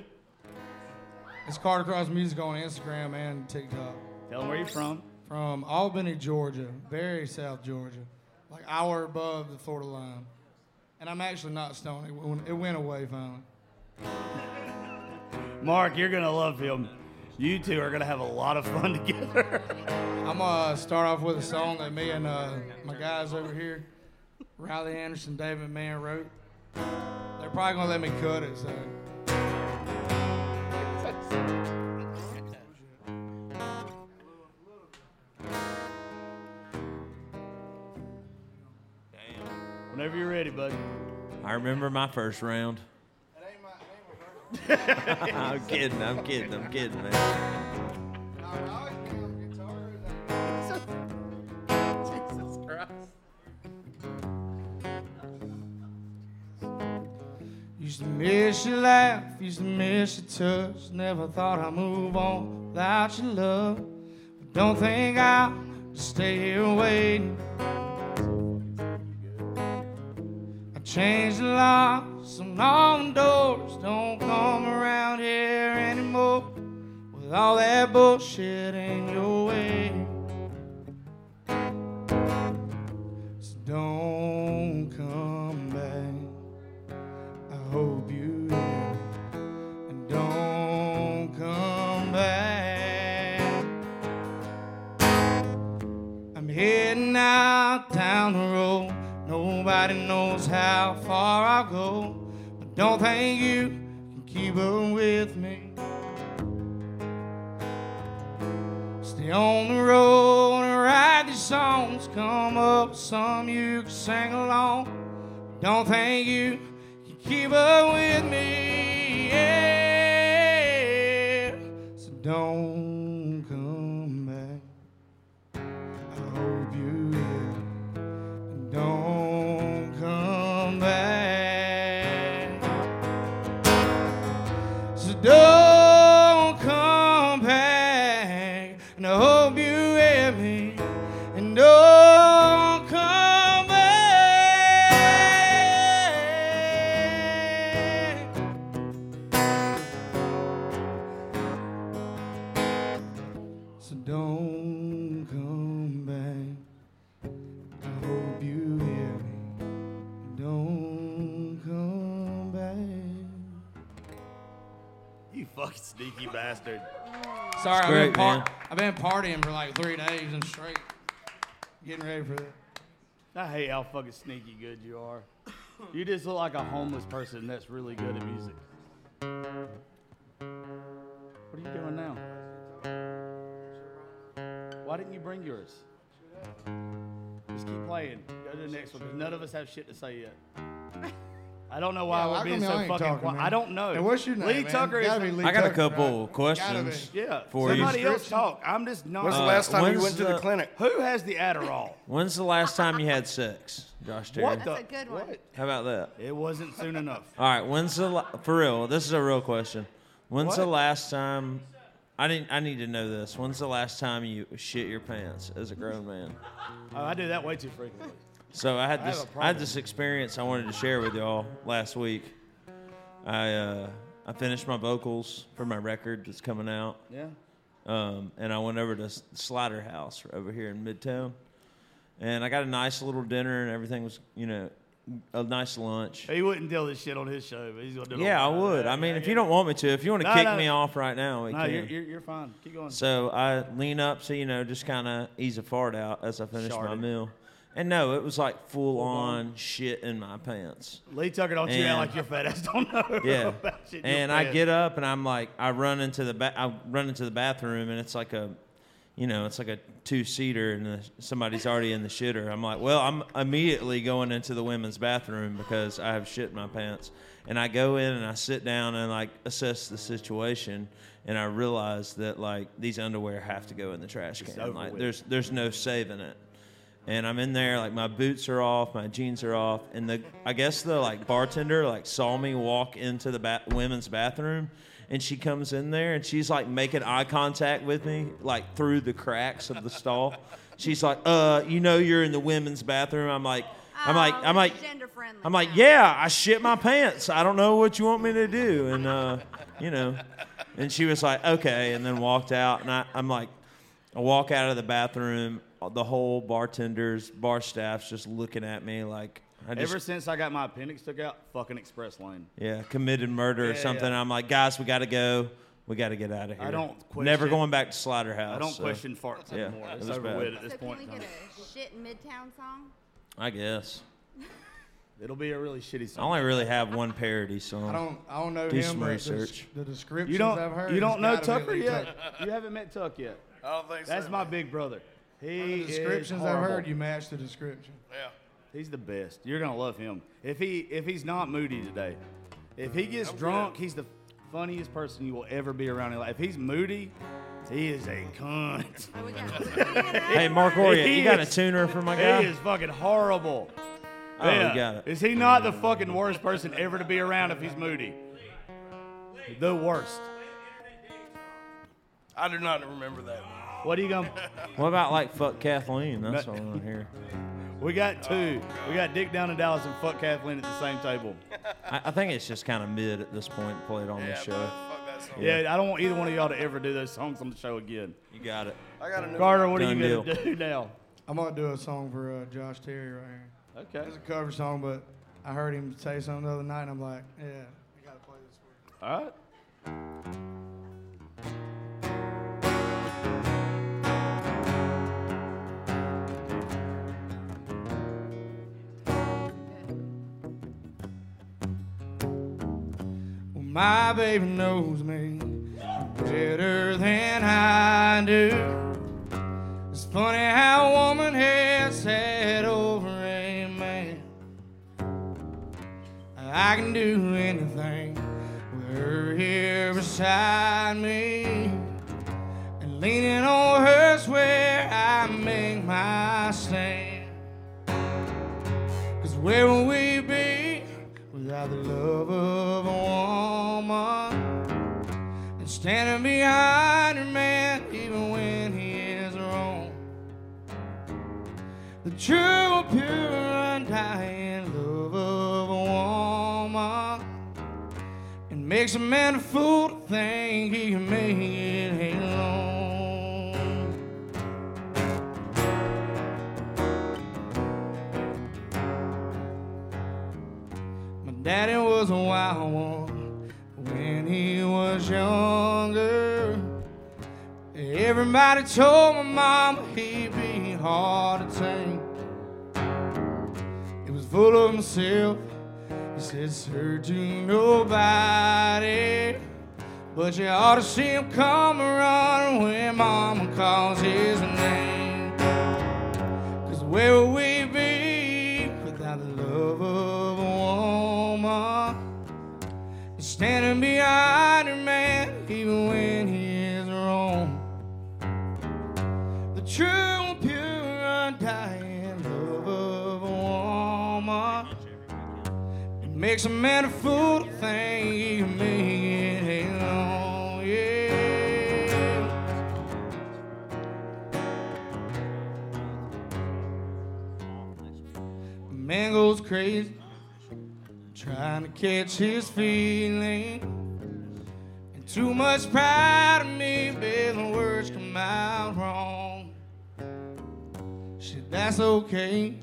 It's Carter Cross Music on Instagram and TikTok.
Tell them where you're from.
From Albany, Georgia, very South Georgia, like hour above the Florida line. And I'm actually not stoned. It went, it went away finally.
Mark, you're gonna love him. You two are gonna have a lot of fun together.
I'm gonna start off with a song that me and uh, my guys over here, Riley Anderson, David Mann wrote. They're probably gonna let me cut it, so.
Whenever you're ready, buddy.
I remember my first round. I'm kidding. I'm kidding. I'm kidding, man.
Jesus Christ.
Used to miss your laugh, used to miss your touch. Never thought I'd move on without your love. But don't think I'll just stay here waiting. I changed the locks some the doors. Don't come around here anymore with all that bullshit in your way. So don't come back. I hope you and don't come back. I'm heading out down the road. Nobody knows how far I'll go, but don't think you can keep up with me. Stay on the road and write these songs. Come up some you can sing along. Don't think you can keep up with me. Yeah. So don't Sorry, I've
great,
been, par- I've been partying for like three days and straight. Getting ready for that.
I hate how fucking sneaky good you are. You just look like a homeless person that's really good at music. What are you doing now? Why didn't you bring yours? Just keep playing. Go to the next one because none of us have shit to say yet. I don't know why
Yeah,
we're being
come
so
y'all ain't
fucking
talking,
quiet.
man?
I don't know.
Hey, what's your name,
Lee
man?
Tucker
Gotta
is.
be Lee
I got a
Tucker,
couple
right?
questions.
Yeah.
For you.
Somebody else talk. I'm just not.
When's the
Uh,
last time you
when's
went to the,
the-
clinic?
Who has the Adderall?
When's the last time you had sex, Josh Terry?
What
That's a good one.
What?
How about that?
It wasn't soon enough.
All right, when's the la- for real? This is a real question. When's the
What?
last time? I didn't. I need to know this. When's the last time you shit your pants as a grown man?
Oh, I do that way too frequently.
So I had
I
this.
a
I, had this experience I wanted to share with y'all last week. I uh, I finished my vocals for my record that's coming out,
Yeah.
um, and I went over to Slider House over here in Midtown, and I got a nice little dinner and everything was you know a nice lunch.
He wouldn't deal this shit on his show, but he's gonna do it.
Yeah, I would. I mean, if
get
you don't want me to, if you want to
No,
kick
no.
me off right now, we
no,
can.
you're, you're, you're fine. Keep going.
So I lean up so you know, just kind of ease a fart out as I finish my meal. And no, it was like full on shit in my pants.
Lee Tucker, don't you
And-
act like your fat ass don't know
Yeah.
about shit. in your
And I
pants.
get up and I'm like, I run into the ba- I run into the bathroom and it's like a, you know, it's like a two seater and the, somebody's already in the shitter. I'm like, well, I'm immediately going into the women's bathroom because I have shit in my pants. And I go in and I sit down and like assess the situation and I realize that like these underwear have to go in the trash can.
over
Like
with.
there's there's no saving it. And I'm in there, like my boots are off, my jeans are off, and the I guess the like bartender like saw me walk into the ba- women's bathroom, and she comes in there and she's like making eye contact with me like through the cracks of the stall. She's like, "Uh, you know you're in the women's bathroom." I'm like, I'm like,
Oh,
I'm like,
gender friendly.
I'm like, yeah, I shit my pants. I don't know what you want me to do, and uh, you know, and she was like, okay, and then walked out, and I, I'm like, I walk out of the bathroom, the whole bartenders, bar staff's just looking at me like I just,
Ever since I got my appendix took out, fucking express lane.
yeah, committed murder or something.
yeah.
I'm like, guys, we got to go. We got to get out of here.
I don't question, Never
going back to Slaughter House.
I don't
so,
question farts
yeah,
anymore. It's
was
over
bad.
with at this
So
point.
can
in
we get a shit in Midtown song?
I guess.
It'll be a really shitty song.
I only really have one parody song.
I don't, I don't know
Do
him,
some
but the,
research.
the descriptions
You don't.
I've heard.
you don't know Tucker yet.
Tucker.
You haven't met Tuck yet.
I don't think so.
That's my big brother. He
The descriptions I've heard, you match the description.
Yeah.
He's the best. You're gonna love him. If he if he's not moody today, if he gets drunk, he's the funniest person you will ever be around in life. If he's moody, he is a cunt.
We got
Hey, Mark Oria,
He
you got a tuner for my guy?
He is fucking horrible.
Oh, you got it.
Is he not the fucking worst person ever to be around if he's moody? The worst.
I do not remember that.
What are you gonna?
What about like fuck Kathleen? That's what I want to hear.
We got two. We got Dick down in Dallas and fuck Kathleen at the same table.
I, I think it's just kind of mid at this point. Play it on
Yeah,
the show.
bro, fuck that song.
Yeah, I don't want either one of y'all to ever do those songs on the show again.
You got it.
I got a new
Carter, what are
Done
you gonna do now?
I'm gonna do a song for uh, Josh Terry right here.
Okay.
It's a cover song, but I heard him say something the other night, and I'm like, yeah, I gotta play this for you.
All right.
My baby knows me better than I do. It's funny how a woman has head over a man. I can do anything with her here beside me. And leaning on her's where I make my stand. Cause where will we be without the love of a woman? And standing behind her man, even when he is wrong. The true, pure, undying love of a woman. It makes a man a fool to think he can make it alone. My daddy was a wild one when he was younger. Everybody told my mama he'd be hard to tame. He was full of himself. He said, Sir, to nobody. But you ought to see him come running when mama calls his name. Cause where would we be without the love of Standing behind her man, even when he is wrong. The true, pure, undying love of a woman. It makes a man a fool to think he can make it alone. Yeah. A man goes crazy trying to catch his feeling. And too much pride in me, baby, words come out wrong. Shit, that's okay,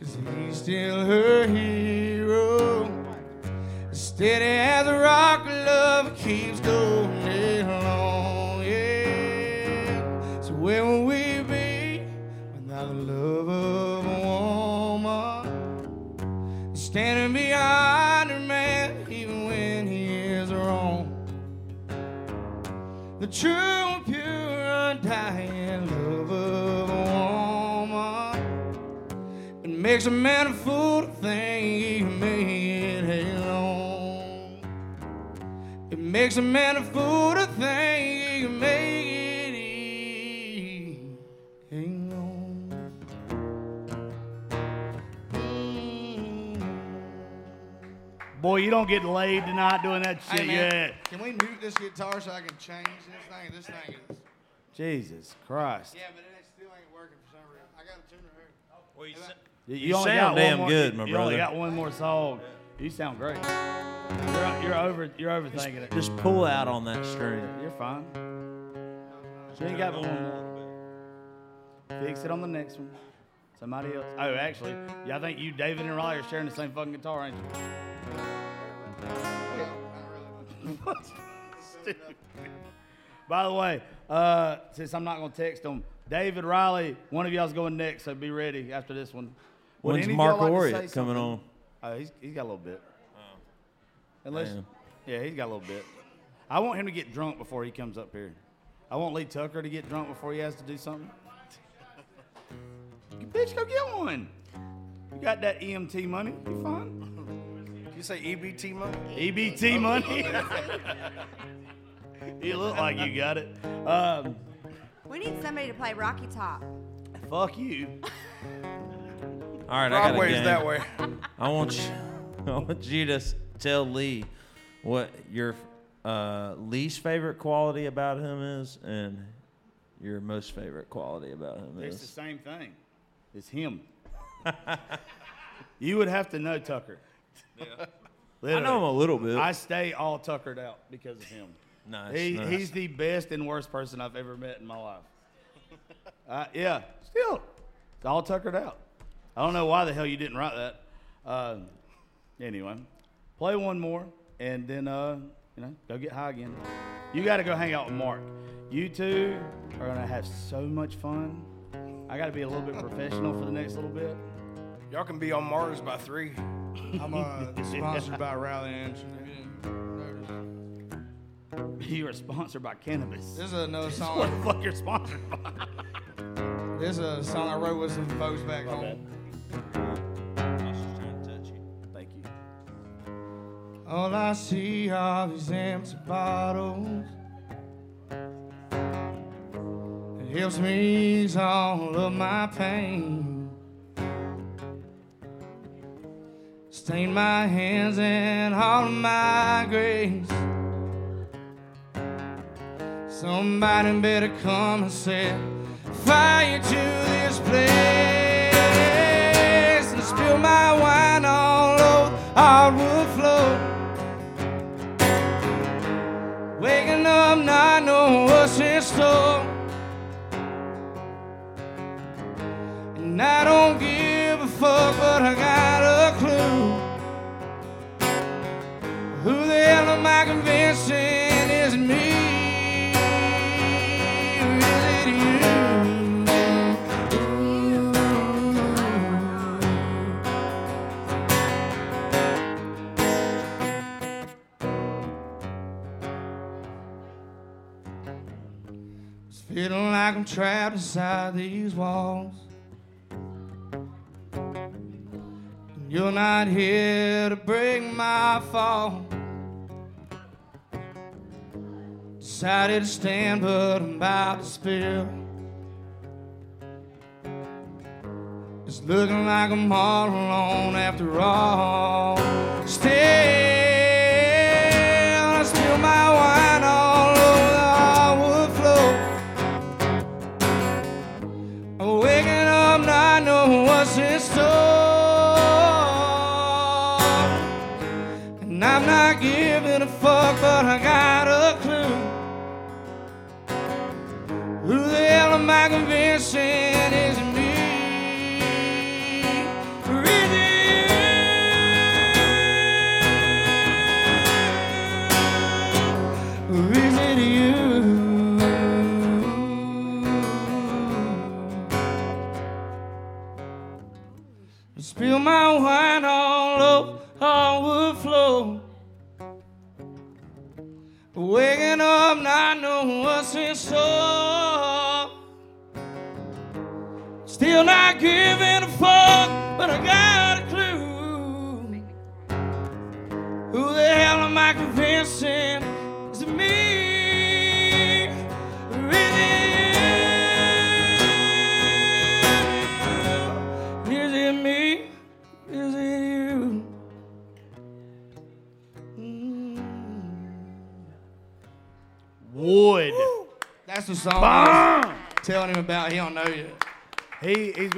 cause he's still her hero. Steady as a rock, love keeps going along, yeah. So where will we be without the love of Standing behind a man, even when he is wrong. The true, and pure, undying love of a woman. It makes a man a fool to think he make it alone. It makes a man a fool to think he can
Boy, you don't get laid tonight doing that shit
Hey man,
yet.
can we mute this guitar so I can change this thing? This thing is.
Jesus Christ.
Yeah, but it still ain't working for some reason. I got a tuner here.
You,
You
only
sound
got
damn
more-
good, my
you only got one more song. You sound great. You're, you're over. You're overthinking it.
Just pull out on that string.
You're fine. You ain't got one more. Fix it on the next one. Somebody else. Oh, actually, yeah, I think you, David, and Riley are sharing the same fucking guitar, ain't you? By the way, uh, since I'm not gonna text them, David Riley, one of y'all's going next, so be ready after this one. Would
When's
any of
Mark
like to say
coming
something?
on?
Oh, he's, he's got a little bit. Unless,
Damn.
yeah, he's got a little bit. I want him to get drunk before he comes up here. I want Lee Tucker to get drunk before he has to do something. You bitch, go get one. You got that EMT money? You fine?
Did you say EBT money?
EBT money? you look like you got it. Um,
We need somebody to play Rocky Top.
fuck you.
All right, I got a
Broadway's
game.
that way.
I want you, I want you to s- tell Lee what your uh, least favorite quality about him is, and your most favorite quality about him is.
It's the
is.
same thing. It's him. you would have to know Tucker.
I know him a little bit.
I stay all tuckered out because of him.
nice,
He,
nice.
He's the best and worst person I've ever met in my life. Uh, yeah, still, it's all tuckered out. I don't know why the hell you didn't write that. Uh, anyway, play one more and then uh, you know go get high again. You got to go hang out with Mark. You two are gonna have so much fun. I got to be a little bit professional for the next little bit.
Y'all can be on Mars by three.
I'm uh, sponsored by Rally Engine.
You are sponsored by cannabis.
This is another song.
What the fuck you're sponsored by?
This is a song I wrote with some folks back home.
Thank you.
All I see are these empty bottles. It helps me ease all of my pain. Stain my hands and all my grace. Somebody better come and set fire to this place and spill my wine all over hardwood floor. Waking up not knowing what's in store. And I don't give a fuck, but I got am convincing is me? Is it you? It's feeling like I'm trapped inside these walls. You're not here to break my fall. Decided to stand, but I'm about to spill. It's looking like I'm all alone after all. Still,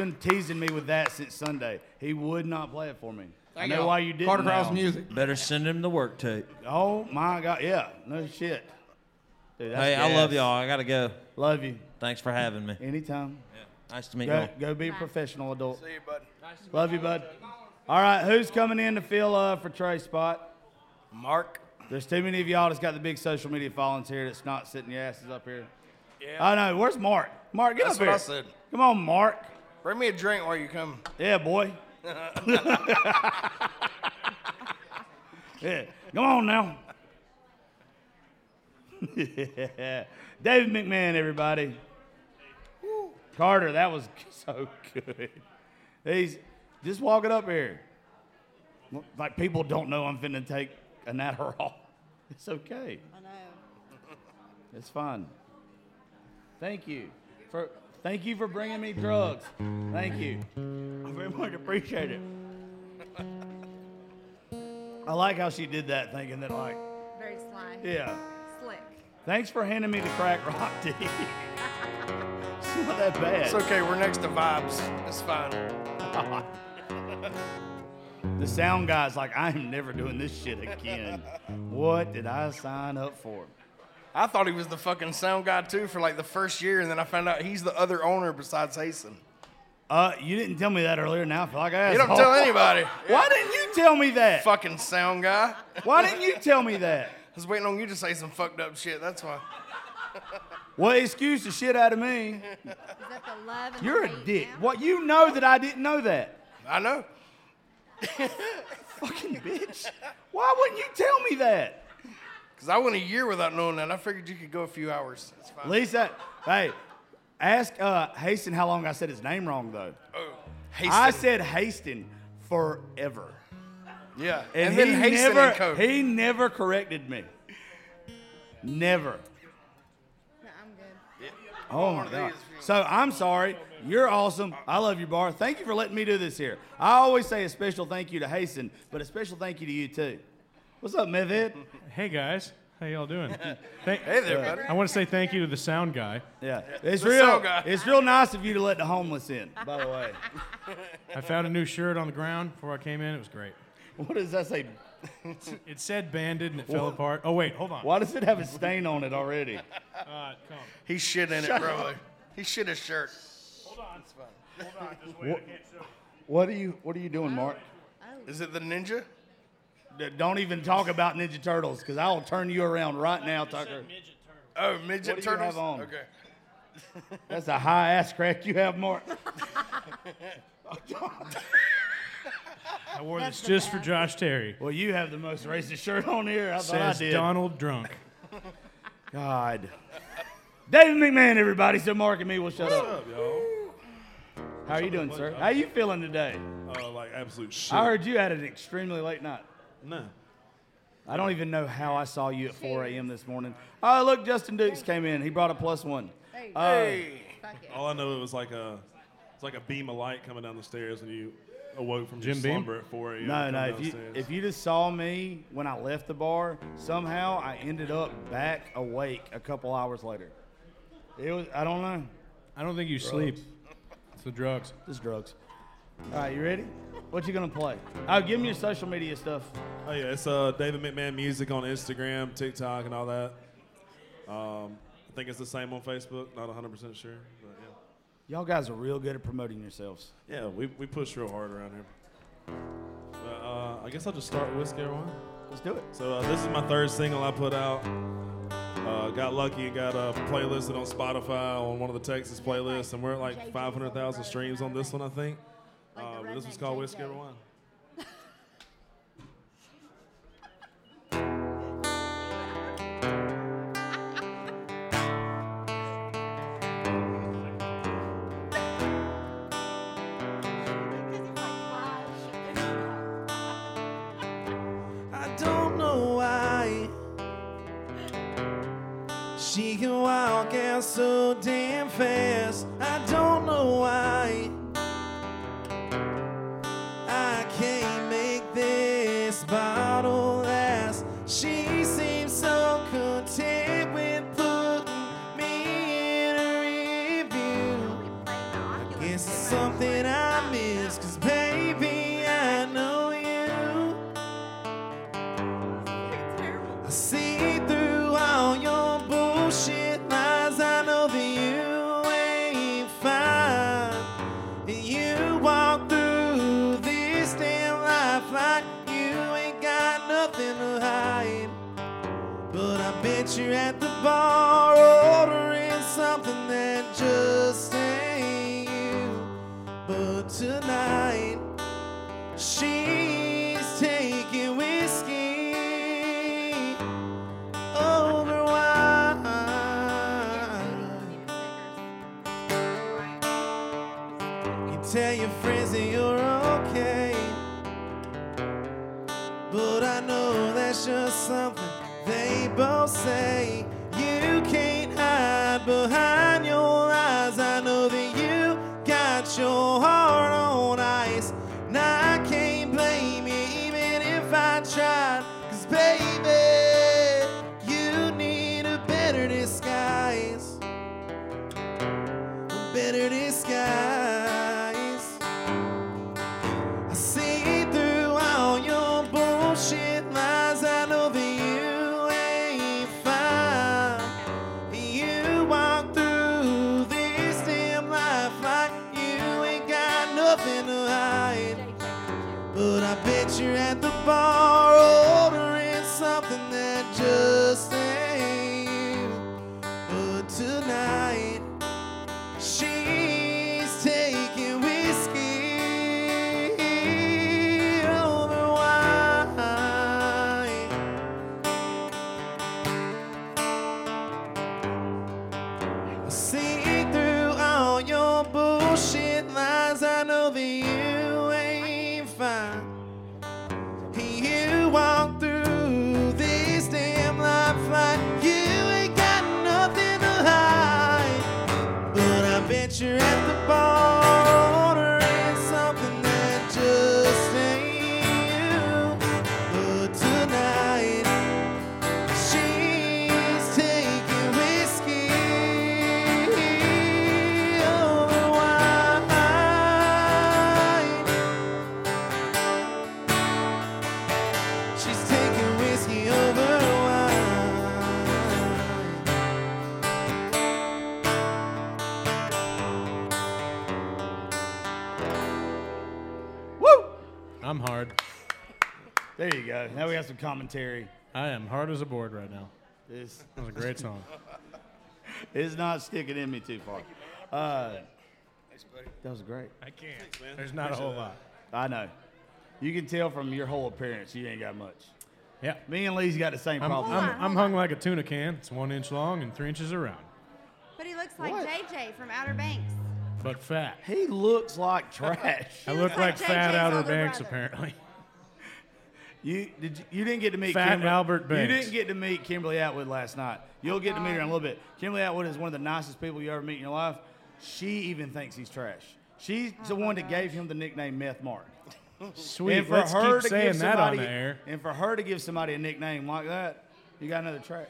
been teasing me with that since Sunday. He would not play it for me. I know
y'all.
why you didn't.
Carter Cross
now.
music.
Better send him the work tape.
Oh my God! Yeah, no shit. Dude, that's
Hey, I love y'all. I gotta go.
Love you.
Thanks for having me.
Anytime.
Nice to meet
Go,
y'all.
go be a professional adult.
See you, bud.
Love you, bud. All right, who's coming in to fill uh, for Trey's spot?
Mark.
There's too many of y'all that's got the big social media followings here that's not sitting your asses up here.
Yeah.
I know. Where's Mark? Mark, get
That's
up
what
here.
I said.
Come on, Mark.
Bring me a drink while you come.
Yeah, boy. yeah. Come on now. yeah. David McMahon, everybody. Carter, that was so good. He's Just walking up here. Like people don't know I'm finna take an Adderall. It's okay.
I know.
It's fine. Thank you for thank you for bringing me drugs. Thank you. I very much appreciate it. I like how she did that, thinking that like,
Very sly.
yeah.
Slick.
Thanks for handing me the crack rock, D. it's not that bad.
It's okay. We're next to vibes. It's fine.
The sound guy's like, I am never doing this shit again. what did I sign up for?
I thought he was the fucking sound guy too for like the first year, and then I found out he's the other owner besides Hasten.
Uh, you didn't tell me that earlier. Now I feel like I
You don't tell anybody.
Why didn't you tell me that?
Fucking sound guy.
Why didn't you tell me that?
I was waiting on you to say some fucked up shit. That's why.
Well, excuse the shit out of me.
Is that the love and
You're
the
a dick.
now?
What you know that I didn't know that?
I know.
Fucking bitch. Why wouldn't you tell me that?
Cause I went a year without knowing that. I figured you could go a few hours. It's fine.
Lisa, hey, ask uh, Haston how long I said his name wrong though.
Oh, Haston.
I said Haston forever.
yeah,
And,
and, then
he
Hasten
never
and Co.
he never corrected me. Never.
No, I'm good.
Oh my god. So I'm sorry. You're awesome. I love you, Bar. Thank you for letting me do this here. I always say a special thank you to Hasten, but a special thank you to you too. What's up, Meved?
Hey guys, how y'all doing? Thank-
Hey there, buddy.
I want to say thank you to the sound guy.
Yeah, it's
The
real.
sound guy.
It's real nice of you to let the homeless in. By the way,
I found a new shirt on the ground before I came in. It was great.
what does that say?
It said banded and it fell apart. Oh wait, hold on.
Why does it have a stain on it already?
Uh, come.
He shit in it, probably. He shit his shirt.
Hold on. Hold on. Just wait. I can't show.
What are you What are you doing, Mark?
Is it the ninja?
D- Don't even talk about Ninja Turtles, because I will turn you around right now, Tucker.
Oh, midget
What do you have on?
Okay.
That's a high ass crack you have, Mark.
I wore this just for Josh Terry.
Well, you have the most racist shirt on here. I thought I
Says
did.
Donald Drunk.
God. David McMahon, everybody. So Mark and me will shut up.
up, y'all?
How are you doing, sir? How are you feeling today?
Uh, like absolute shit.
I heard you had an extremely late night.
No.
I don't even know how I saw you at 4 a.m. this morning. Oh, look, Justin Dukes came in. He brought a plus one.
Hey,
Uh,
Hey.
fuck it.
All I know it was like a, it's like a beam of light coming down the stairs when you awoke from
Jim
your
Beam?
slumber at 4 a.m.
No, no. If you if you just saw me when I left the bar, somehow I ended up back awake a couple hours later. It was I don't know.
I don't think you sleep. It's the drugs.
It's drugs. All right, you ready? What you gonna play? Oh, give me your social media stuff.
Oh yeah, it's uh, David McMahon Music on Instagram, TikTok, and all that. Um, I think it's the same on Facebook. Not 100 percent sure, but yeah.
Y'all guys are real good at promoting yourselves.
yeah, we, we push real hard around here. But uh, I guess I'll just start with Whiskey One.
Let's do it.
So uh, this is my third single I put out. Uh, got lucky and got uh, playlisted on Spotify on one of the Texas playlists, and we're at like 500,000 streams on this one, I think. Uh, but this was called Whiskey Number
that just
go. Now we got some commentary.
I am hard as a board right now.
This
That was a great song.
it's not sticking in me too far. Uh, that was great.
I can't. There's not a whole lot.
I know. You can tell from your whole appearance you ain't got much.
Yeah.
Me and Lee's got the same
I'm,
problem.
I'm, I'm hung like a tuna can. It's one inch long and three inches around,
But he looks like
What?
JJ from Outer Banks.
but fat.
he looks like trash.
I look like,
like
fat
JJ's
Outer
older
Banks,
brother.
apparently.
You did you, you didn't get to meet
Fat
Kimber-
Albert
You didn't get to meet Kimberly Atwood last night. You'll get to meet her in a little bit. Kimberly Atwood is one of the nicest people you ever meet in your life. She even thinks he's trash. She's oh the one that gave him the nickname Meth Mark.
Sweet.
And for
Let's
her
keep
to
saying
give
that on
somebody,
the air.
and for her to give somebody a nickname like that, you got another trash.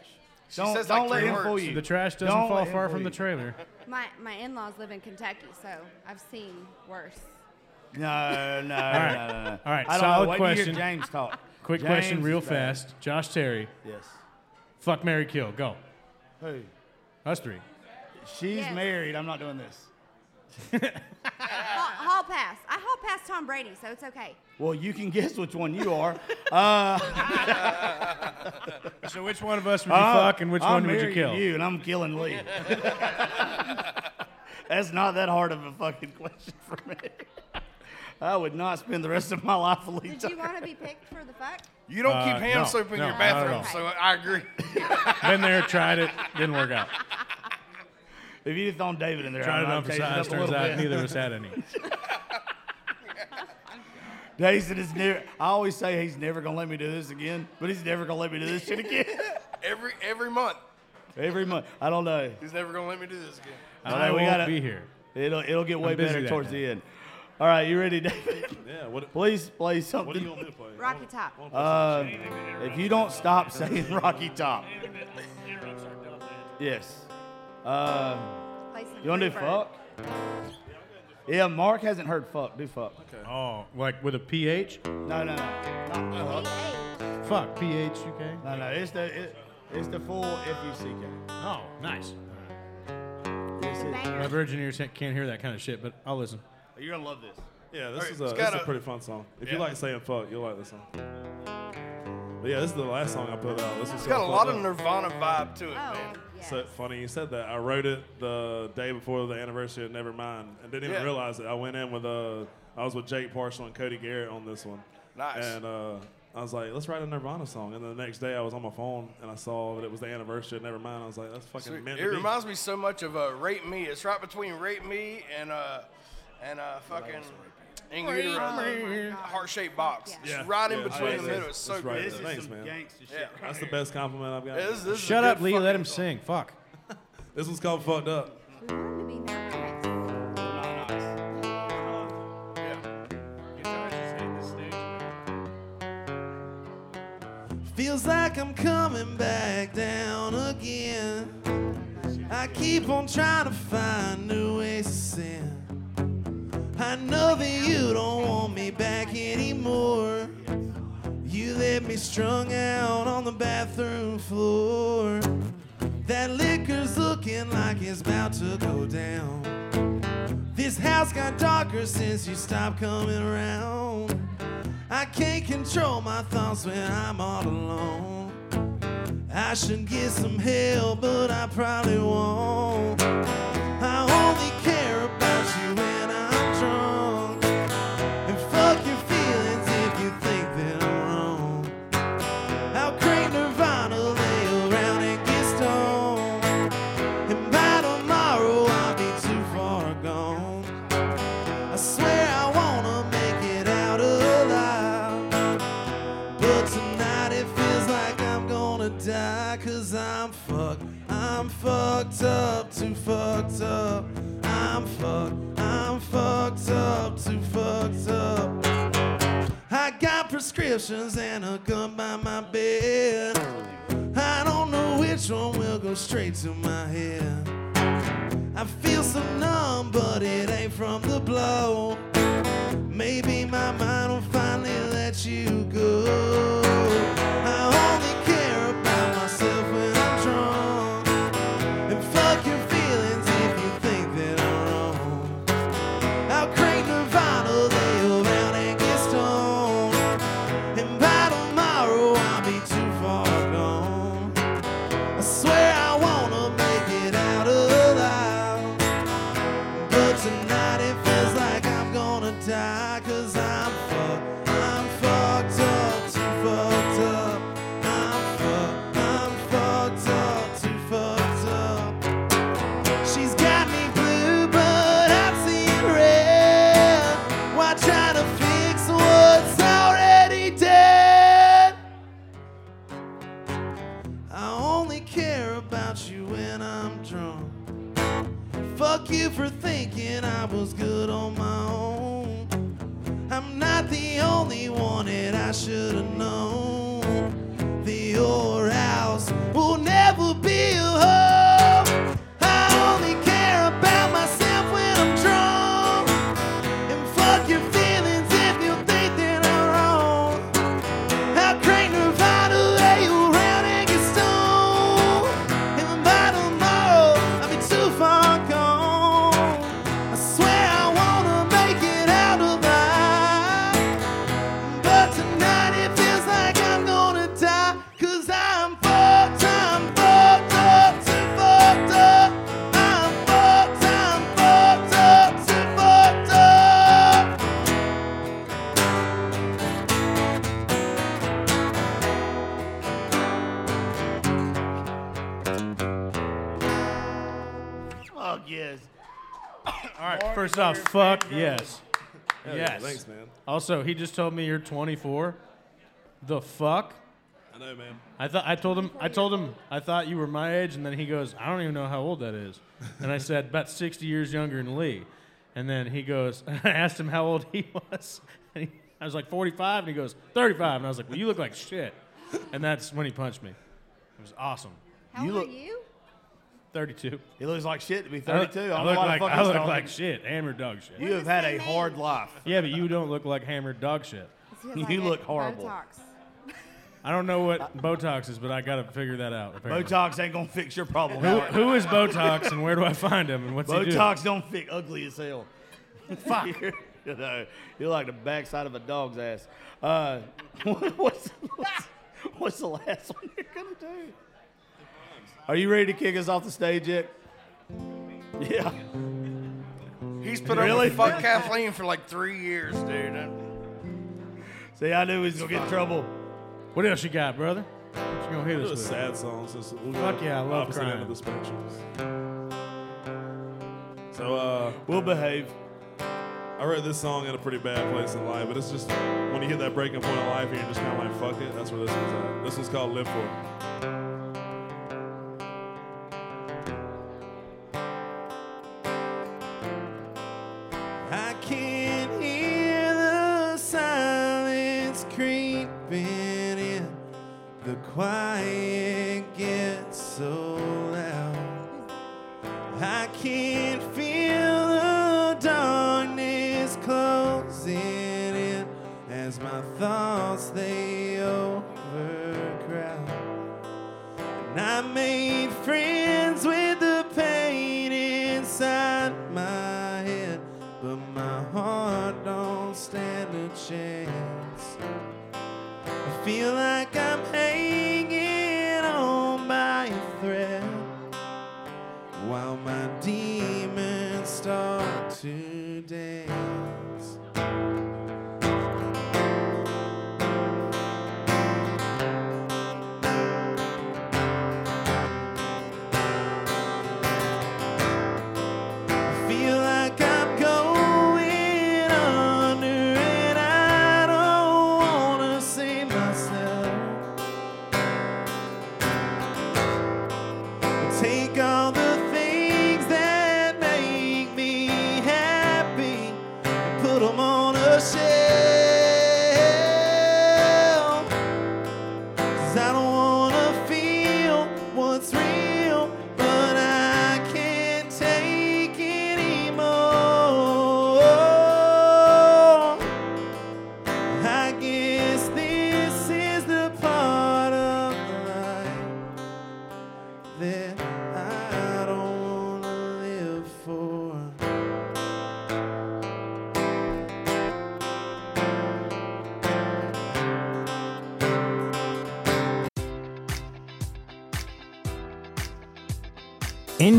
She
don't
says
don't
like
let
three
him
words.
fool you.
The trash doesn't
Don't
fall
let him
far
fool
from the
you.
trailer.
My my in-laws live in Kentucky, so I've seen worse.
No, no, no,
right.
no, no.
All right,
I don't
solid
know. Wait till you hear
question.
James talk.
Quick
James
question, real
is bad.
fast. Josh Terry,
Yes.
fuck Mary Kill. Go.
Who?
Us three.
She's
Yes.
married. I'm not doing this.
Hall, hall pass. I hall pass Tom Brady, so it's okay.
Well, you can guess which one you are. Uh,
So which one of us would you
I'm-
fuck and which
I'm
one would you kill?
You and I'm killing Lee. That's not that hard of a fucking question for me. I would not spend the rest of my life with Lee.
Did you want to be picked for the fuck?
You don't
Uh,
keep hand
no,
soap in
no,
your
not at
bathroom,
all.
so I agree.
Been there, tried it, didn't work out.
If you'd thrown David in there,
Tried
I
it
might
on
have
for
changed
size.
up a
Turns
little
out
bit.
neither of us had any.
Jason is never. I always say he's never gonna let me do this again, but he's never gonna let me do this shit again.
every every month.
Every month, I don't know.
He's never gonna let me do this again.
I
we
won't
gotta-
be here.
It'll it'll get way
busy
better
that
towards
day.
the end. All right, you ready, David?
Yeah. What?
Please play
What do
something.
you want me to play?
Rocky Top.
Uh, if you don't stop saying Rocky Top, yes. Uh,
Play some
you want to do
Freebird.
fuck? Yeah, Mark hasn't heard fuck. Do fuck.
Oh, like with a PH?
No, no, no. Not fuck.
Hey,
Fuck, PH UK.
No, no. It's the it, it's the full F U C K.
Oh, nice.
This is-
banger.
My virgin ears can't hear that kind of shit, but I'll listen.
You're gonna love this.
Yeah, this
Alright,
is a, this is a
a-
pretty fun song. If
Yeah.
you like saying fuck, you'll like this song. But yeah, this is the last song I put out. This is
It's got a lot of Nirvana vibe to it,
Oh,
man.
yes.
So funny you said that. I wrote it the day before the anniversary of Nevermind and didn't even
Yeah.
realize it. I went in with uh, I was with Jake Parshall and Cody Garrett on this one.
Nice.
And uh, I was like, let's write a Nirvana song. And then the next day I was on my phone and I saw that it was the anniversary of Nevermind. I was like, that's fucking
Sweet.
meant
It
to be.
reminds me so much of uh, Rape Me. It's right between Rape Me and uh and uh, a fucking
in utero, heart-shaped box. Just
Yeah.
right in between
yeah,
the
yeah.
middle. It's so
That's right.
good.
This is Thanks, some man.
gangster
Yeah.
That's the best compliment I've got.
Yeah, this- this is a
Shut
good
up, Lee.
fucking
Let him
song.
sing. Fuck.
This one's called Fucked Up.
Feels like I'm coming back down again. I keep on trying to find new ways to sin. I know that you don't want me back anymore. You left me strung out on the bathroom floor. That liquor's looking like it's about to go down. This house got darker since you stopped coming around. I can't control my thoughts when I'm all alone. I should get some help, but I probably won't. Up, too fucked up. I'm fucked. I'm fucked up, too fucked up. I got prescriptions and a gun by my bed. I don't know which one will go straight to my head. I feel so numb, but it ain't from the blow. Maybe my mind will finally let you go. I Fuck
yes.
All right, first off, fuck yes.
Hell yeah,
yes.
thanks, man.
Also, he just told me you're 24. The fuck?
I know, man.
I thought I told him I told him I thought you were my age, and then he goes, I don't even know how old that is, and I said about 60 years younger than Lee, and then he goes, I asked him how old he was, and he, I was like 45, and he goes 35, and I was like, well, you look like shit, and that's when he punched me. It was awesome.
How old are you?
32.
He looks like shit to be
I look-
32. I,
I look like I look
talking.
like shit, hammered dog shit.
You have had a hard life.
Yeah, but you don't look like hammered dog shit.
You look horrible. Botox.
I don't know what Botox is, but I got to figure that out. Apparently.
Botox ain't gonna fix your problem.
Who, who is Botox and where do I find him and what's he?
Botox don't fix ugly as hell. Fuck. you know, you're like the backside of a dog's ass. Uh, what's, what's, what's the last one you're gonna do? Are you ready to kick us off the stage yet? Yeah.
He's put
Really?
up with fuck Kathleen for like three years, dude.
See, I knew he was gonna get in trouble.
What else you got, brother? What you gonna hit
Do
us
a
with?
sad song since we
Fuck yeah, I love
opposite
crying.
end of the spectrum. So uh,
we'll behave.
I I wrote this song in a pretty bad place in life, but it's just when you hit that breaking point in life and you're just kind of like, fuck it. That's where this one's at. This one's called Live For. It.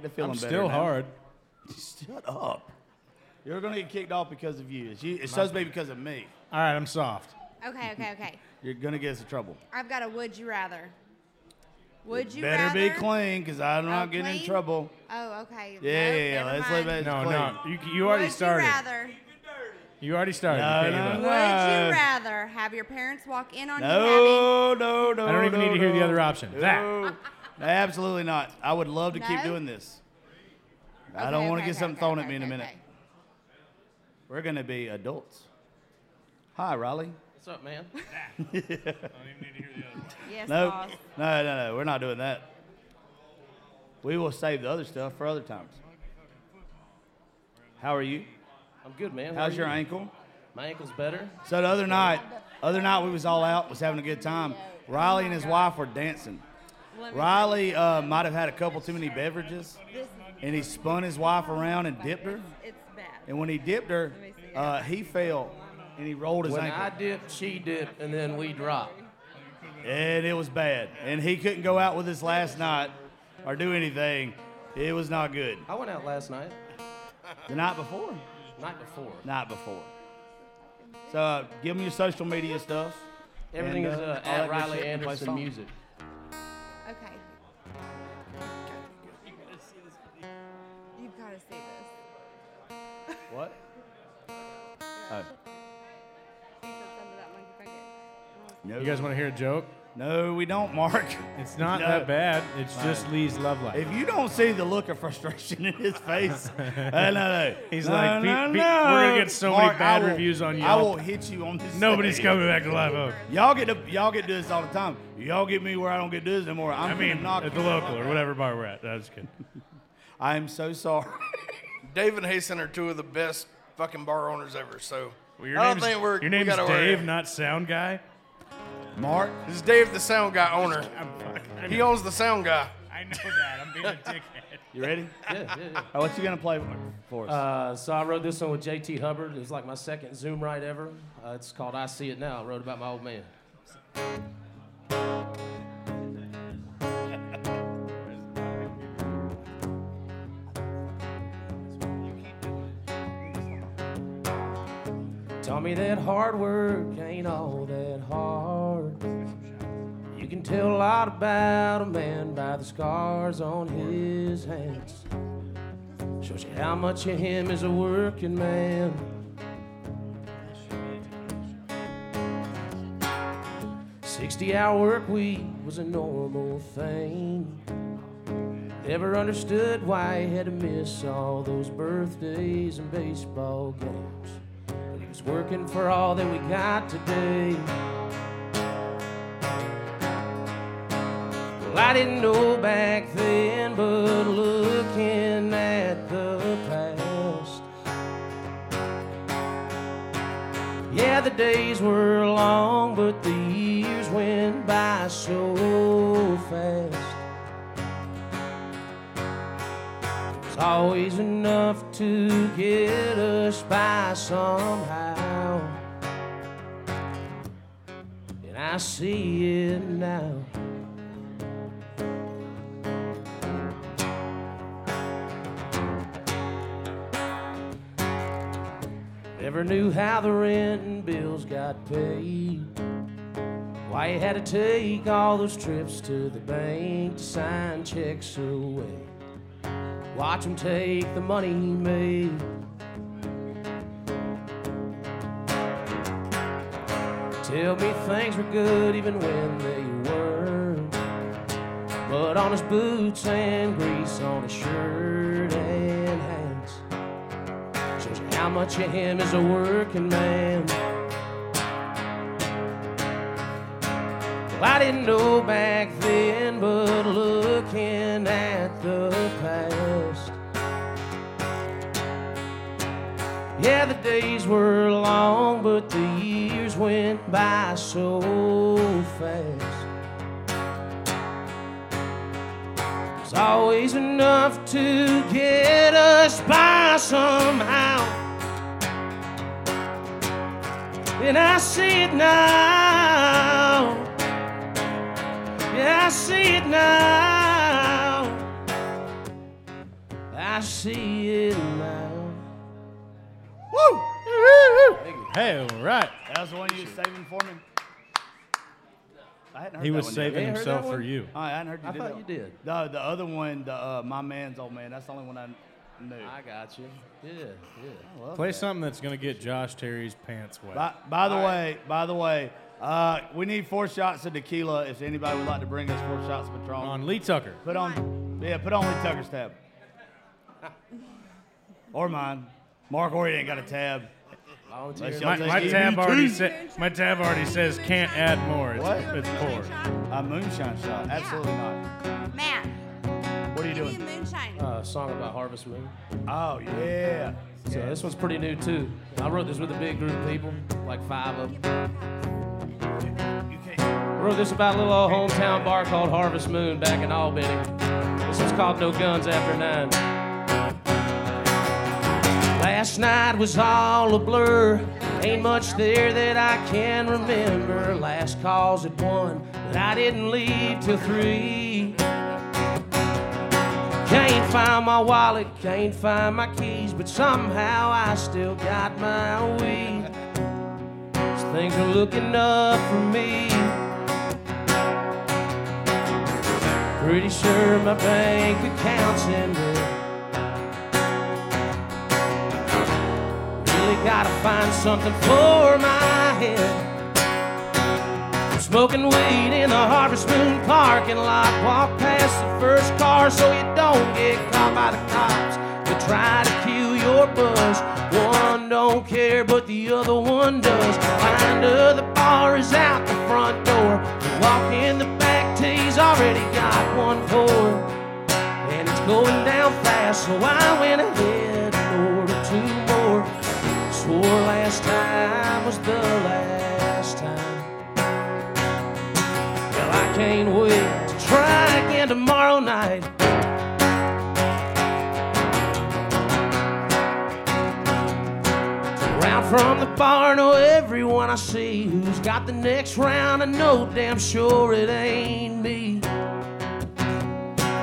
Get the
feeling
I'm
better.
still
now.
hard.
Shut up. You're gonna get kicked off because of you. It's, you, it's supposed to be because of me.
All right, I'm soft.
Okay, okay, okay.
You're gonna get us in trouble.
I've got a would you rather. Would you
Better
rather?
be clean, cause I'm not
Oh,
getting in
clean?
trouble.
Oh, okay.
Yeah,
No,
yeah, yeah.
never
Let's
mind.
leave it
No,
clean.
no, you, you already
Would
started.
you rather?
You already started.
No,
You
no, no.
Would you rather have your parents walk in on you having?
No, no, no.
I don't even
no,
need to hear the other option. That.
No. Absolutely not. I would love to keep doing this. I
Okay,
don't want to
okay,
get
okay,
something
okay,
thrown
okay,
at me in a minute.
okay.
We're gonna be adults. Hi, Riley.
What's up, man? I don't even need to hear the other one.
Yes,
No,
boss.
no, no, no. We're not doing that. We will save the other stuff for other times. How are you?
I'm good, man. How
How's your
you?
ankle?
My ankle's better.
So the other night, other night we was all out, was having a good time. Oh Riley and his wife were dancing. Riley uh, might have had a couple too many beverages, and he spun his wife around and dipped her.
It's bad.
And when he dipped her, uh, he fell and he rolled his
When
ankle.
I dip, she dip, and then we drop.
and it was bad. And he couldn't go out with us last night or do anything. It was not good.
I went out last night.
The night before?
Night before.
Night before. So uh, give them your social media stuff.
Everything
and,
is
uh,
uh,
all that
at Riley
shit, and play
Anderson
songs.
Music.
What? Oh. No.
You guys want to hear a joke?
No, we don't, Mark.
It's not
No.
that bad. It's
All
just. Lee's love life.
If you don't see the look of frustration in his face, uh, no, no.
He's
No,
like, "Pete-
no,
Pete,
no.
we're gonna get so
Mark,
many bad
will-
reviews on you.
I
Yelp.
will hit you on this.
Nobody's
stage.
coming back to Live Oak.
Y'all get to y'all get to do this all the time. Y'all get me where I don't get to do this anymore. I'm
I mean,
gonna knock
at the local or whatever bar we're at. That's good.
I am so sorry.
Dave and Hasten are two of the best fucking bar owners ever. So
Well, your
I don't think we're
your
we
name's
gotta worry.
Dave, not Sound Guy.
Mark.
This is Dave, the sound guy owner.
I
He
know.
owns the sound guy.
I know that. I'm being a dickhead.
You ready?
Yeah, yeah, yeah.
Oh, what you gonna play for us?
Uh, so I wrote this one with JT Hubbard. It's like my second Zoom ride ever. Uh, it's called I See It Now. I wrote about my old man. Me that hard work ain't all that hard. You can tell a lot about a man by the scars on his hands. Shows you how much of him is a working man. Sixty-hour work week was a normal thing. Never understood why he had to miss all those birthdays and baseball games. Was working for all that we got today. Well, I didn't know back then, but looking at the past. Yeah, the days were long, but the years went by so fast. Always enough to get us by somehow. And I see it now. Never knew how the rent and bills got paid. Why you had to take all those trips to the bank to sign checks away. Watch him take the money he made. Tell me things were good even when they weren't. But on his boots and grease on his shirt and hands. Shows how much of him is a working man. Well, I didn't know back then, but looking at the Yeah, the days were long, but the years went by so fast. There's always enough to get us by somehow. And I see it now. Yeah, I see it now. I see it now.
Hey, all right.
That was the one you was saving for me. I hadn't heard
He
that
was
one
saving
yet.
himself for you.
Oh, I hadn't heard you
I
did
thought
that
you
one.
did.
The the other one, the uh, my man's old man. That's the only one I knew.
I got you. Yeah, yeah.
love
Play
that.
something that's gonna get Josh Terry's pants wet.
By, by the way, by the way, uh, we need four shots of tequila. If anybody would like to bring us four shots of Patron,
On Lee Tucker.
put on, yeah, put on Lee Tucker's tab, or mine. Mark Ori ain't got a tab. Unless y'all
My,
take
my tab already
Two.
My tab already says can't add more. It's,
What?
it's poor.
A moonshine shot? Absolutely not.
Matt.
What are you
give me
doing?
a moonshine.
Uh, song about Harvest Moon.
Oh yeah.
So this one's pretty new too. I wrote this with a big group of people, like five of them. I wrote this about a little old hometown bar called Harvest Moon back in Albany. This one's called No Guns After Nine. Last night was all a blur. Ain't much there that I can remember. Last calls at one, but I didn't leave till three. Can't find my wallet, can't find my keys, but somehow I still got my weed. So things are looking up for me. Pretty sure my bank account's in gotta find something for my head. I'm smoking weed in the Harvest Moon parking lot. Walk past the first car so you don't get caught by the cops. They try to kill your buzz. One don't care, but the other one does. Find her, the bar is out the front door. You walk in the back, T's already got one pour. And it's going down fast, so I went ahead and ordered two more. Last time was the last time. Well, I can't wait to try again tomorrow night. Round from the bar, know everyone I see who's got the next round. I know damn sure it ain't me.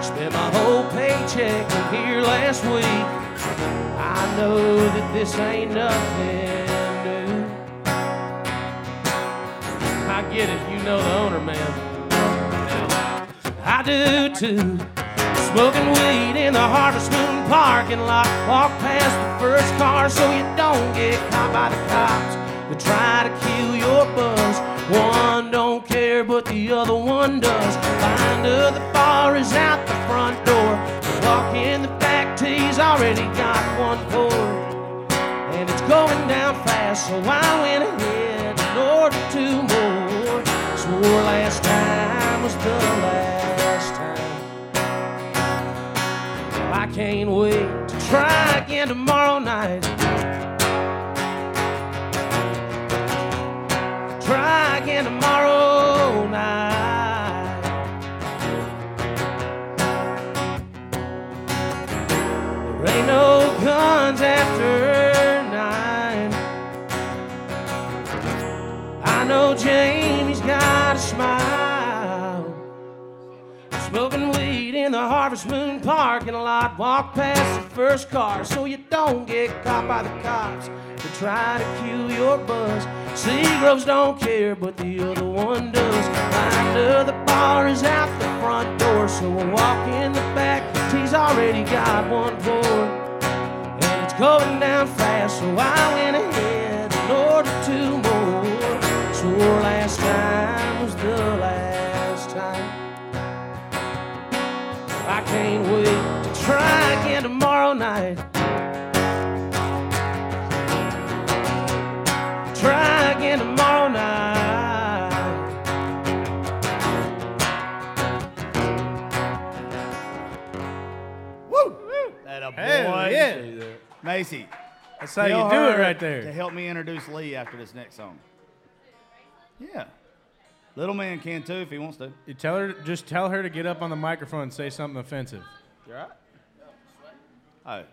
Spent my whole paycheck here last week. I know that this ain't nothing new. I get it, you know the owner, man. I do too. Smoking weed in the Harvest Moon parking lot. Walk past the first car so you don't get caught by the cops. They try to kill your buzz. One don't care, but the other one does. Find her, the bar is out the front door. Walk in the T's already got one pour. And it's going down fast, so I went ahead and ordered two more. Swore last time was the last time. Well, I can't wait to try again tomorrow night. Try again tomorrow after nine. I know Jamie's got a smile. Smoking weed in the Harvest Moon parking lot. Walk past the first car so you don't get caught by the cops. They try to kill your buzz. Seagroves don't care, but the other one does. Find her, the bar is out the front door, so we'll walk in the back. He's already got one pour. Going down fast, so I went ahead and ordered two more. Swore last time was the last time. I can't wait to try again tomorrow night. Try again tomorrow night.
Macy.
That's how you do it right there.
To help me introduce Lee after this next song. Yeah. Little man can too if he wants to.
You tell her, just tell her to get up on the microphone and say something offensive.
You all right? Oh.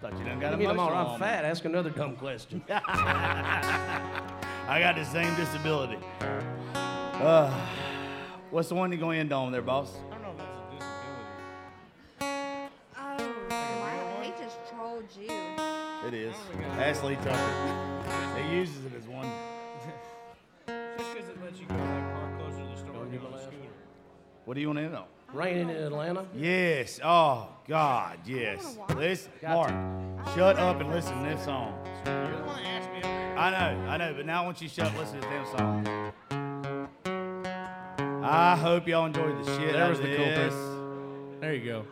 Thought you done got
You mean I'm, all, I'm
on
fat? Ask another dumb question.
I got the same disability. Uh, what's the one you're going to end on there, boss? It is. Ashley Tucker. He uses it as one.
Just because it lets you go like park closer to the store and the scooter.
What do you want to know?
Raining in Atlanta.
Yes. Oh God. Yes. Listen, Mark. Shut up and listen to this song.
You're the one that asked me.
I know, I know, but now I want you to shut up and listen to this damn song. I hope y'all enjoyed the shit
There was the culprit.
this.
There you go.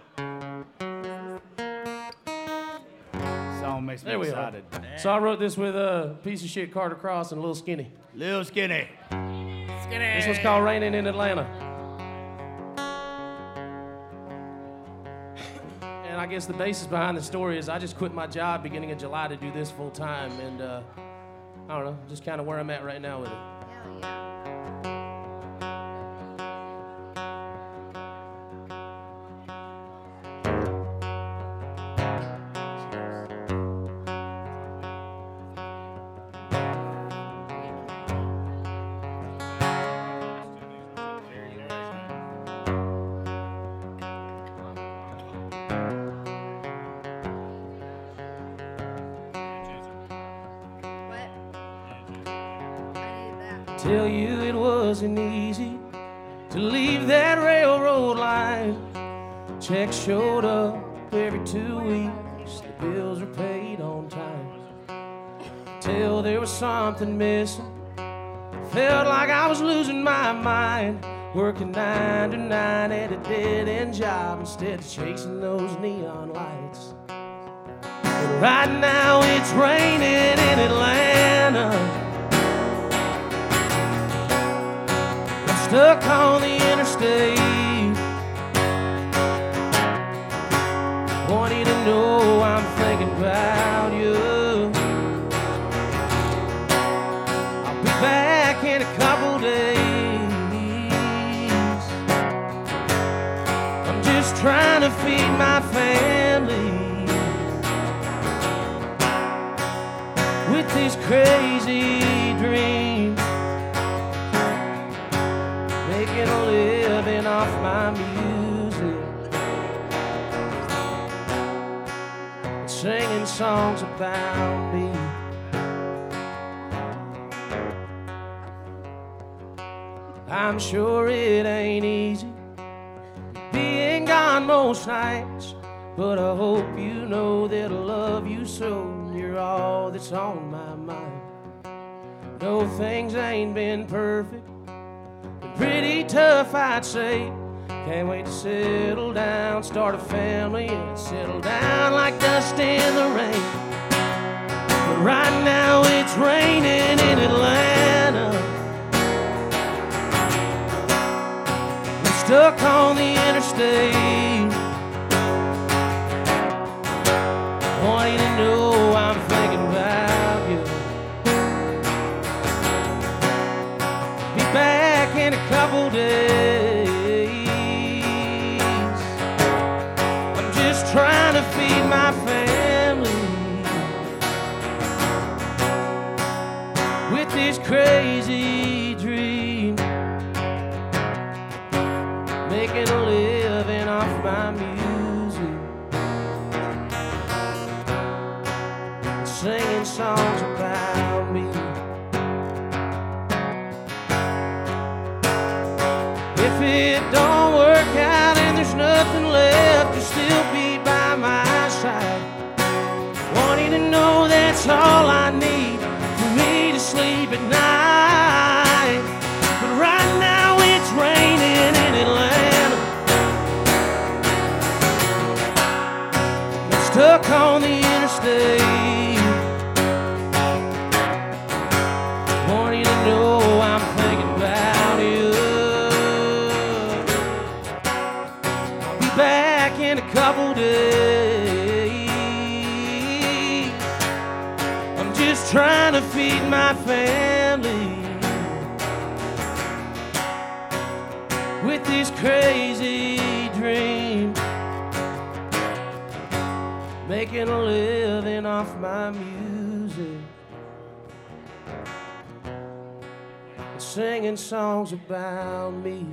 Makes me
There we
excited.
are. So I wrote this with a piece of shit Carter Cross and a Little Skinny.
Little Skinny.
Skinny. This one's called Raining in Atlanta. And I guess the basis behind the story is I just quit my job beginning of July to do this full time, and uh, I don't know, just kind of where I'm at right now with it. Tell something missing. Felt like I was losing my mind. Working nine to nine at a dead end job instead of chasing those neon lights. But right now it's raining in Atlanta. I'm stuck on the interstate. Want you to know I'm thinking about trying to feed my family with these crazy dreams. Making a living off my music. Singing songs about me. I'm sure it ain't easy being gone most nights, but I hope you know that I love you so. You're all that's on my mind. No, things ain't been perfect, but pretty tough, I'd say. Can't wait to settle down, start a family, and settle down like dust in the rain. But right now it's raining in Atlanta. Stuck on the interstate. Singing songs about me.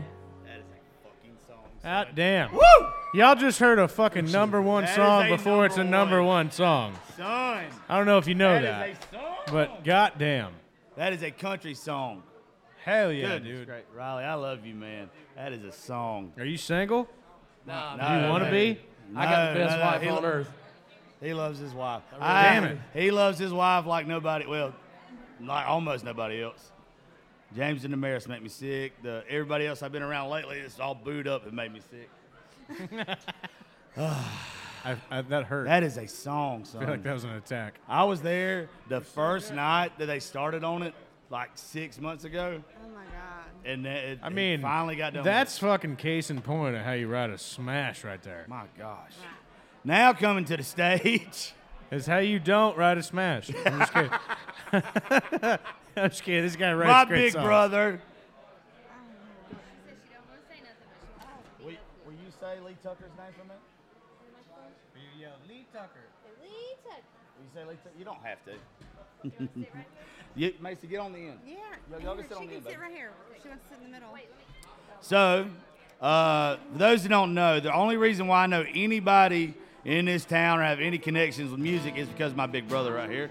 Ah, damn. Woo! Y'all just heard a fucking number one
That is
song
a
before it's a
number
number
one.
one song.
Son.
I don't know if you know
That
that.
is a song.
But goddamn,
That is a country song.
hell yeah,
Goodness
dude.
great. Riley, I love you, man. That is a song.
Are you single?
Nah,
Do you want to be?
I got the
No,
best
no, no,
wife
he
on
lo-
earth.
He loves his wife.
Damn it.
He loves his wife like nobody. Well, like almost nobody else. James and Damaris make me sick. The everybody else I've been around lately, it's all booed up and made me sick.
I, I, that hurt.
That is a song,
I feel like that was an attack.
I was there the first night that they started on it, like six months ago,
Oh my God.
and then it,
I
it
mean,
finally got done. with
That's fucking case in point of how you ride a smash right there.
my gosh. Now coming to the stage.
is how you don't ride a smash. I'm just kidding. I'm just kidding. This guy writes
My
great
big
songs.
brother. Will, will you say Lee Tucker's name for me?
Yeah, Lee Tucker.
Will you say Lee Tucker? You don't have to. you, Macy, get on the end.
Yeah.
Y'all- y'all
here,
can sit on
she
the
can
end,
sit
baby.
right here. She wants to sit in the middle.
So, uh, for those who don't know, the only reason why I know anybody in this town or have any connections with music is because of my big brother right here.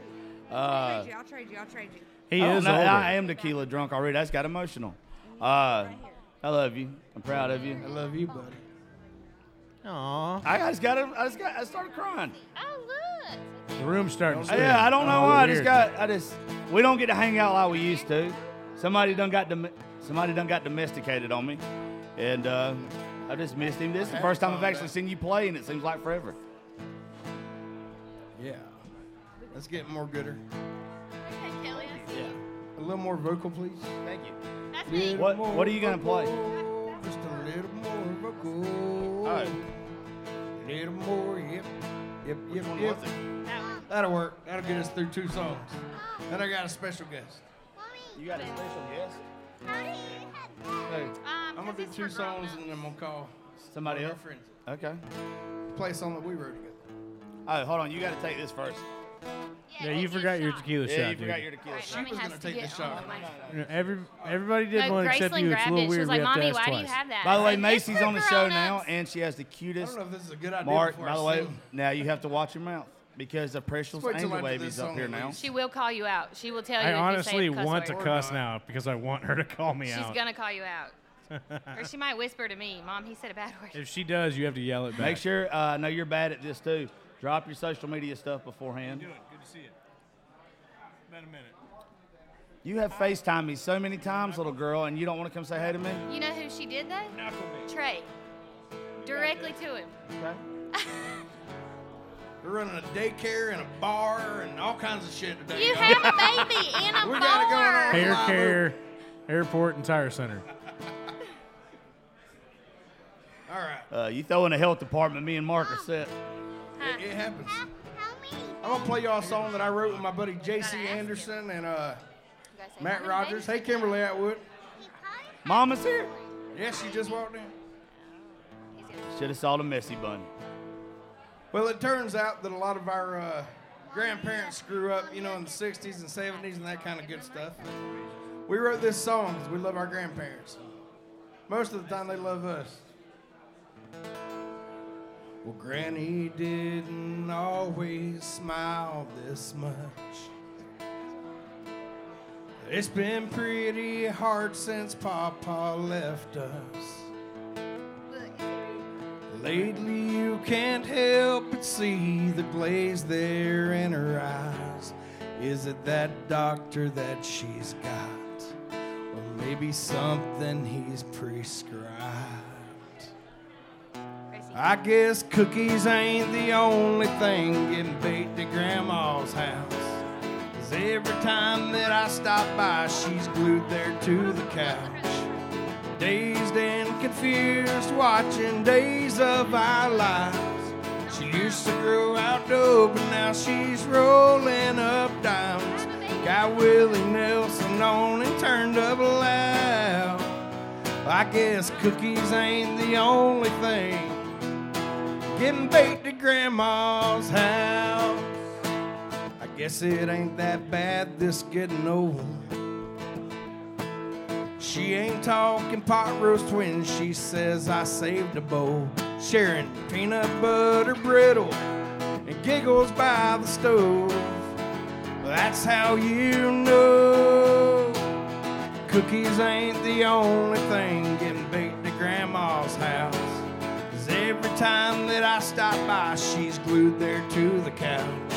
I'll
Uh,
trade you. I'll trade you. I'll trade you.
He
I,
is
don't know,
older.
I am tequila drunk already. That's got emotional. Uh, I love you. I'm proud of you.
I love you, buddy.
Aw.
I just got. I just got. I started crying.
Oh, look.
The room's starting to spin.
Yeah, I don't know
Oh,
why. I just got. I just. We don't get to hang out like we used to. Somebody done got dom- Somebody done got domesticated on me, and uh, I just missed him. This is the first time I've actually seen you play, and it seems like forever.
Yeah. Let's get more gooder. A little more vocal, please.
Thank you.
That's me.
What What are you gonna play?
Just a little more vocal.
Oh.
Little more, yep. Yep, yep,
one
yep.
was it?
That
That'll work. That'll get us through two songs. Then I got a special guest.
You got a special guest?
Hey,
Um,
I'm going
to
do two songs and then I'm gonna call
Somebody else?
friends.
Okay.
Play a song that we wrote together.
Oh, hold on. You got to take this first.
Yeah, you forgot your tequila
Yeah,
shot,
you
dude.
forgot your tequila shot.
Mommy
was gonna take the shot.
all of my-
You know, Every everybody did
No,
one except
Graceland
you. It's a little
it. She
weird.
was
we
like,
have to
"Mommy,
ask
why do you
twice.
have that?"
By the way, Macy's on the show now, and she has the cutest.
I don't know if this is a good idea.
Mark, by the way, now you have to watch your mouth because the precious angel
after
baby's up here now.
She will call you out. She will tell you.
I
if you say
honestly want to cuss now because I want her to call me out.
She's gonna call you out, or she might whisper to me, "Mom, he said a bad word."
If she does, you have to yell it back.
Make sure. Uh, I know you're bad at this too. Drop your social media stuff beforehand.
Good to see you. Been a minute.
You have FaceTime me so many times, little girl, and you don't want to come say hey to me.
You know who she did though? Trey. Directly to him.
Okay.
We're running a daycare and a bar and all kinds of shit today.
You
y'all.
have a baby in a
We got it going
bar.
on.
Hair
Live
care, airport, and tire center.
All right.
Uh, you throw in the health department, me and Mark are set.
It, it happens. I'm gonna play y'all a song that I wrote with my buddy J.C. Anderson and uh,
You guys say,
Matt Rogers. Hey, Kimberly Atwood.
Mama's here.
Yeah, she just walked in.
Should have saw the messy bun.
Well, it turns out that a lot of our uh, grandparents grew up, you know, in the 60s and 70s and that kind of good stuff. We wrote this song because we love our grandparents. Most of the time, they love us. Well, Granny didn't always smile this much. It's been pretty hard since Papa left us. Lately, you can't help but see the glaze there in her eyes. Is it that doctor that she's got? Or maybe something he's prescribed? I guess cookies ain't the only thing getting baked at Grandma's house. Cause every time that I stop by, she's glued there to the couch. Dazed and confused, watching days of our lives. She used to grow out dope, and now she's rolling up dimes. Got Willie Nelson on and turned up loud. I guess cookies ain't the only thing getting baked at Grandma's house. I guess it ain't that bad, this getting old. She ain't talking pot roast when she says I saved a bowl. Sharing peanut butter brittle and giggles by the stove. That's how you know cookies ain't the only thing getting baked at Grandma's house. Time that I stop by, she's glued there to the couch.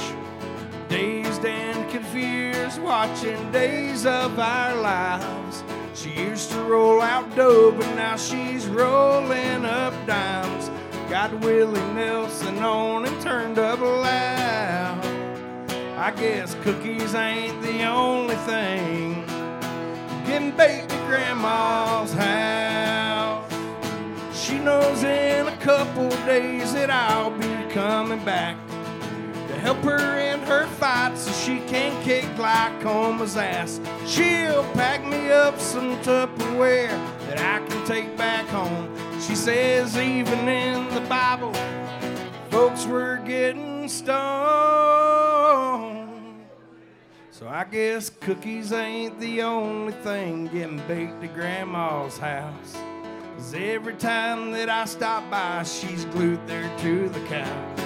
Dazed and confused, watching days of our lives. She used to roll out dough, but now she's rolling up dimes. Got Willie Nelson on and turned up loud. I guess cookies ain't the only thing getting baked at Grandma's house. She knows in a couple days that I'll be coming back to help her in her fight so she can kick glaucoma's ass. She'll pack me up some Tupperware that I can take back home. She says even in the Bible, folks were getting stoned. So I guess cookies ain't the only thing getting baked at Grandma's house. 'Cause every time that I stop by, she's glued there to the couch.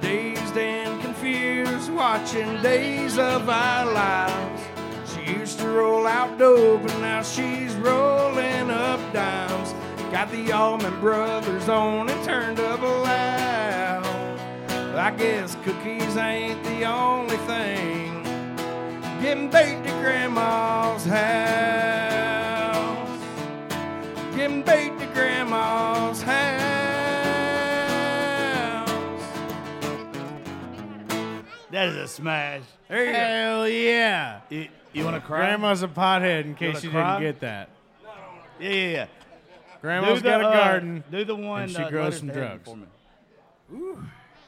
Dazed and confused, watching days of our lives. She used to roll out dough, but now she's rolling up dimes. Got the Allman Brothers on and turned up loud. I guess cookies ain't the only thing getting baked at Grandma's house. Getting baked at Grandma's house.
That is a smash.
There you go.
Hell yeah.
You, you want to cry?
Grandma's a pothead, in case
wanna
you
cry?
didn't get that.
Yeah, yeah, yeah.
Grandma's
Do the,
got a
uh,
garden.
do the one.
and she
uh,
grows
letters
some
to heaven
drugs.
for me.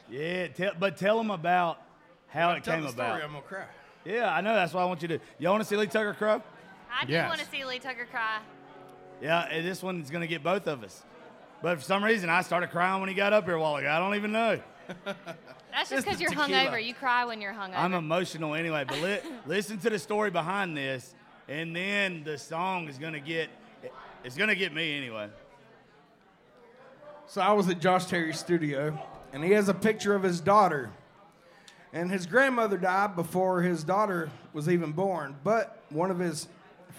Yeah, tell, but tell them about how it
Tell
came
the story,
about.
I'm gonna cry.
Yeah, I know. That's what I want you to. do. You want to see Lee Tucker cry?
I do
Yes.
want to see Lee Tucker cry.
Yeah, and this one's gonna get both of us. But for some reason, I started crying when he got up here a while ago. I don't even know.
That's just
Just
because you're
tequila.
hungover. You cry when you're hungover.
I'm emotional anyway. But li- listen to the story behind this, and then the song is gonna get. It's gonna get me anyway.
So I was at Josh Terry's studio, and he has a picture of his daughter. And his grandmother died before his daughter was even born. But one of his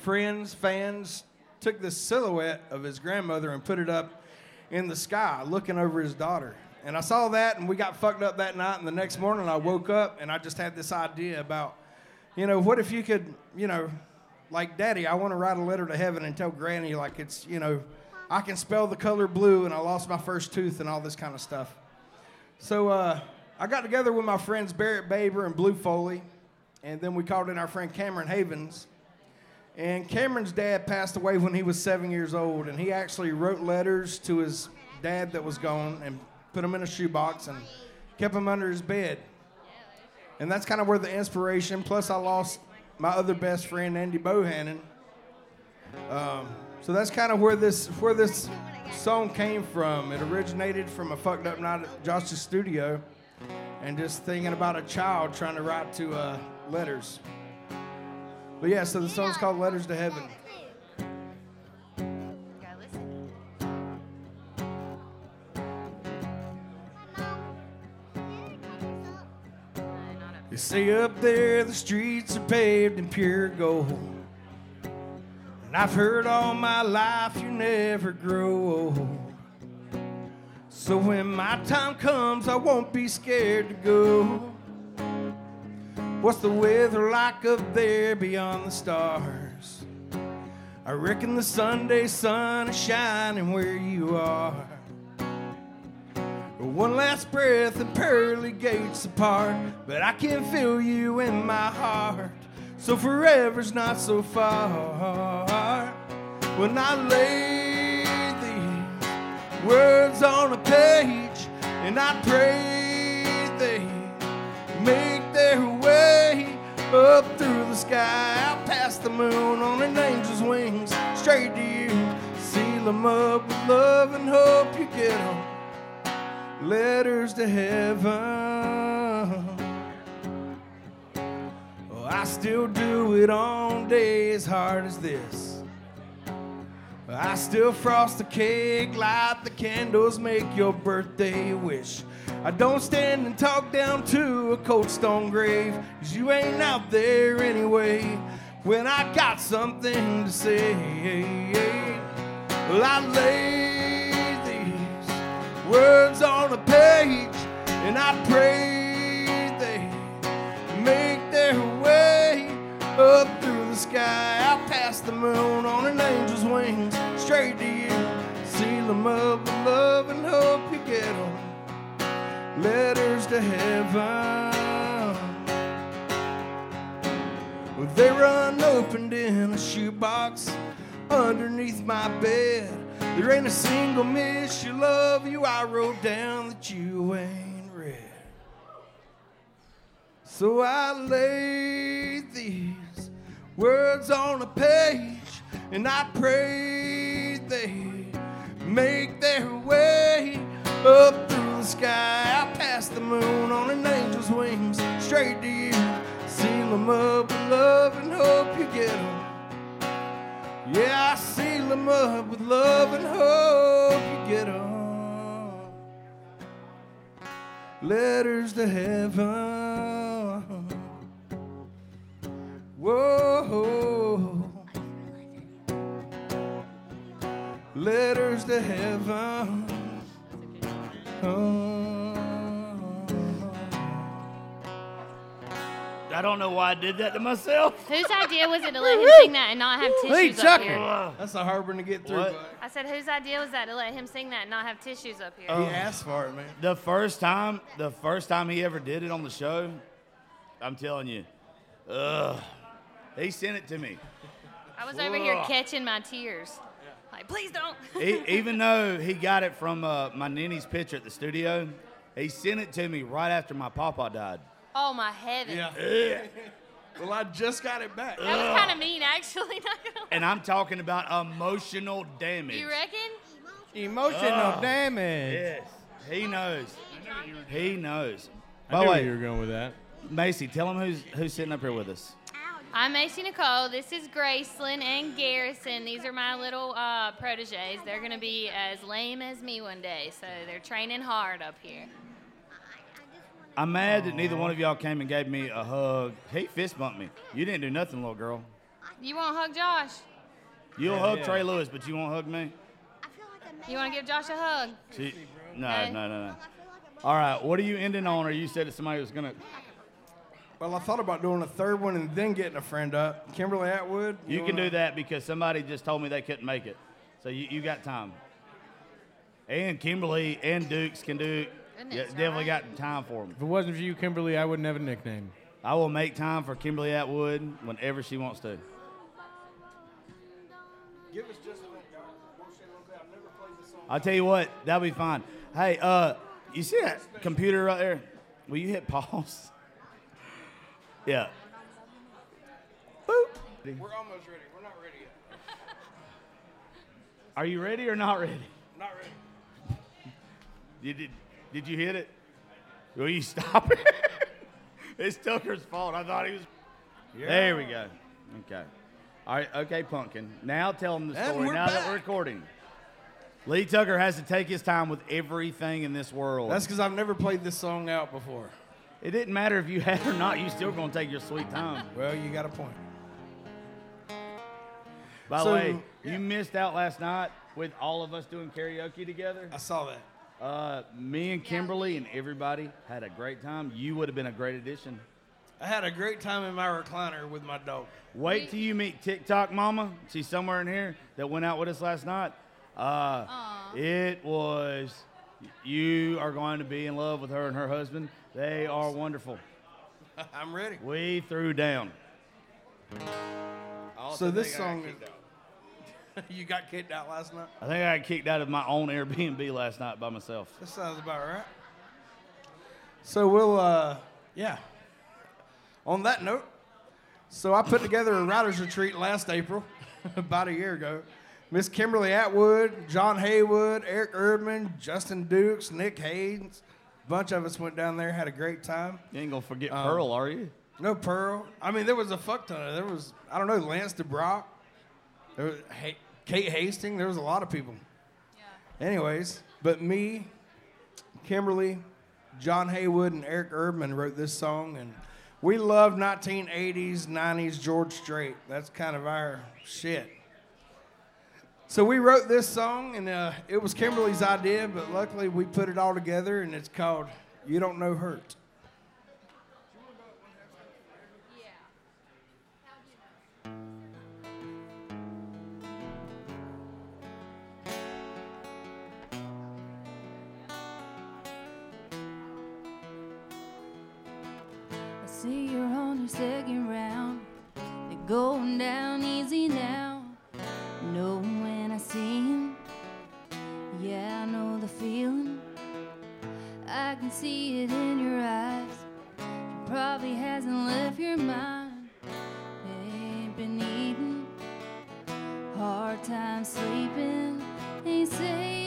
friends, fans, took this silhouette of his grandmother and put it up in the sky, looking over his daughter. And I saw that, and we got fucked up that night. And the next morning, I woke up, and I just had this idea about, you know, what if you could, you know, like, Daddy, I want to write a letter to heaven and tell Granny, like, it's, you know, I can spell the color blue, and I lost my first tooth, and all this kind of stuff. So uh, I got together with my friends Barrett Baber and Blue Foley, and then we called in our friend Cameron Havens. And Cameron's dad passed away when he was seven years old, and he actually wrote letters to his dad that was gone and put them in a shoebox and kept them under his bed. And that's kind of where the inspiration. Plus, I lost my other best friend Andy Bohannon. Um, so that's kind of where this where this song came from. It originated from a fucked up night at Josh's studio, and just thinking about a child trying to write to uh, letters. But yeah, so the song's called "Letters to Heaven." You see up there, the streets are paved in pure gold. And I've heard all my life you never grow old. So when my time comes, I won't be scared to go. What's the weather like up there beyond the stars? I reckon the Sunday sun is shining where you are. One last breath and pearly gates apart, but I can feel you in my heart. So forever's not so far. When I lay these words on a page, and I pray they make their way up through the sky, out past the moon on an angel's wings, straight to you. Seal them up with love and hope you get them letters to heaven. Oh, I still do it on days hard as this. I still frost the cake, light the candles, make your birthday wish. I don't stand and talk down to a cold stone grave, cause you ain't out there anyway. When I got something to say, well, I lay these words on a page, and I pray they make their way up through the sky, out past the moon on an angel's wings, straight to you. Seal them up with love and hope you get them. Letters to heaven. They run opened in a shoebox underneath my bed. There ain't a single miss you love you I wrote down that you ain't read. So I laid these words on a page and I pray they make their way up through the sky, out past the moon on an angel's wings, straight to you. Seal them up with love and hope you get them. Yeah, I seal them up with love and hope you get them. Letters to heaven. Whoa. Letters to heaven.
I don't know why I did that to myself.
Whose idea was it to let him sing that and not have tissues up here?
That's a hard one to get through.
What?
bud.
I said, whose idea was that to let him sing that and not have tissues up here?
He um, asked for it, man.
The first time, the first time he ever did it on the show, I'm telling you, ugh, he sent it to me.
I was over here catching my tears. Like, please don't.
E- even though he got it from uh, my ninny's picture at the studio, he sent it to me right after my papa died.
oh my heavens.
Yeah.
Well, I just got it back.
That was kind of mean, actually. Not gonna
And I'm talking about emotional damage.
You reckon?
Emotional
Ugh.
damage.
Yes, he knows. He knows.
I
By
knew
the
where
way,
you were going with that.
Macy, tell him who's who's sitting up here with us.
I'm Macy Nicole. This is Graceland and Garrison. These are my little uh, proteges. They're going to be as lame as me one day, so they're training hard up here.
I'm mad that neither one of y'all came and gave me a hug. He fist bumped me. You didn't do nothing, little girl.
You won't hug Josh?
You'll
Yeah,
hug
yeah.
Trey Lewis, but you won't hug me.
You want to give Josh a hug?
See, no,
Okay.
no, no, no. All right, what are you ending on? Or you said that somebody was gonna.
Well, I thought about doing a third one and then getting a friend up. Kimberly Atwood.
You can
wanna-
do that because somebody just told me they couldn't make it, so you, you got time. And Kimberly and Dukes can do.
Goodness,
Yeah, definitely
right.
got time for them.
If it wasn't for you, Kimberly, I wouldn't have a nickname.
I will make time for Kimberly Atwood whenever she wants to.
Give us just a minute, guys. I've never played this song.
I'll tell you what, that'll be fine. Hey, uh, you see that computer right there? Will you hit pause? Yeah. Boop.
We're almost ready. We're not ready yet.
Are you ready or not ready?
Not ready.
You did, did you hit it? Will you stop it? it's Tucker's fault. I thought he was. There we go. Okay. All right. Okay, Pumpkin. Now tell him the
And
story.
we're
Now that we're recording. Lee Tucker has to take his time with everything in this world.
That's because I've never played this song out before.
It didn't matter if you had or not. You still gonna take your sweet time.
Well, you got a point.
By the
So,
way, you missed out last night with all of us doing karaoke together.
I saw that.
Uh, me and Kimberly and everybody had a great time. You would have been a great addition.
I had a great time in my recliner with my dog.
Wait till you meet TikTok Mama. She's somewhere in here that went out with us last night. Uh, it was. You are going to be in love with her and her husband. They are wonderful.
I'm ready.
We threw down.
So this song is. you got kicked out last night.
I think I got kicked out of my own Airbnb last night by myself.
That sounds about right. So we'll, uh, yeah. On that note, so I put together a writers retreat last April, about a year ago. Miss Kimberly Atwood, John Haywood, Eric Erdman, Justin Dukes, Nick Haynes. A bunch of us went down there, had a great time.
You ain't gonna forget
Um,
Pearl, are you?
No Pearl. I mean, there was a fuck ton of. There was I don't know Lance DeBrock. There was hey,
Kate Hastings. There was a lot of people. Anyways, but me, Kimberly, John Haywood, and Eric Erdman wrote this song, and we love 1980s, 90s George Strait. That's kind of our shit. So we wrote this song, and uh, it was Kimberly's idea, but luckily we put it all together, and it's called "You Don't Know Hurt."
I see you're on your second round. They're going down easy now. Know when I see him. Yeah, I know the feeling. I can see it in your eyes. It probably hasn't left your mind. Ain't been eating. Hard time sleeping. Ain't saying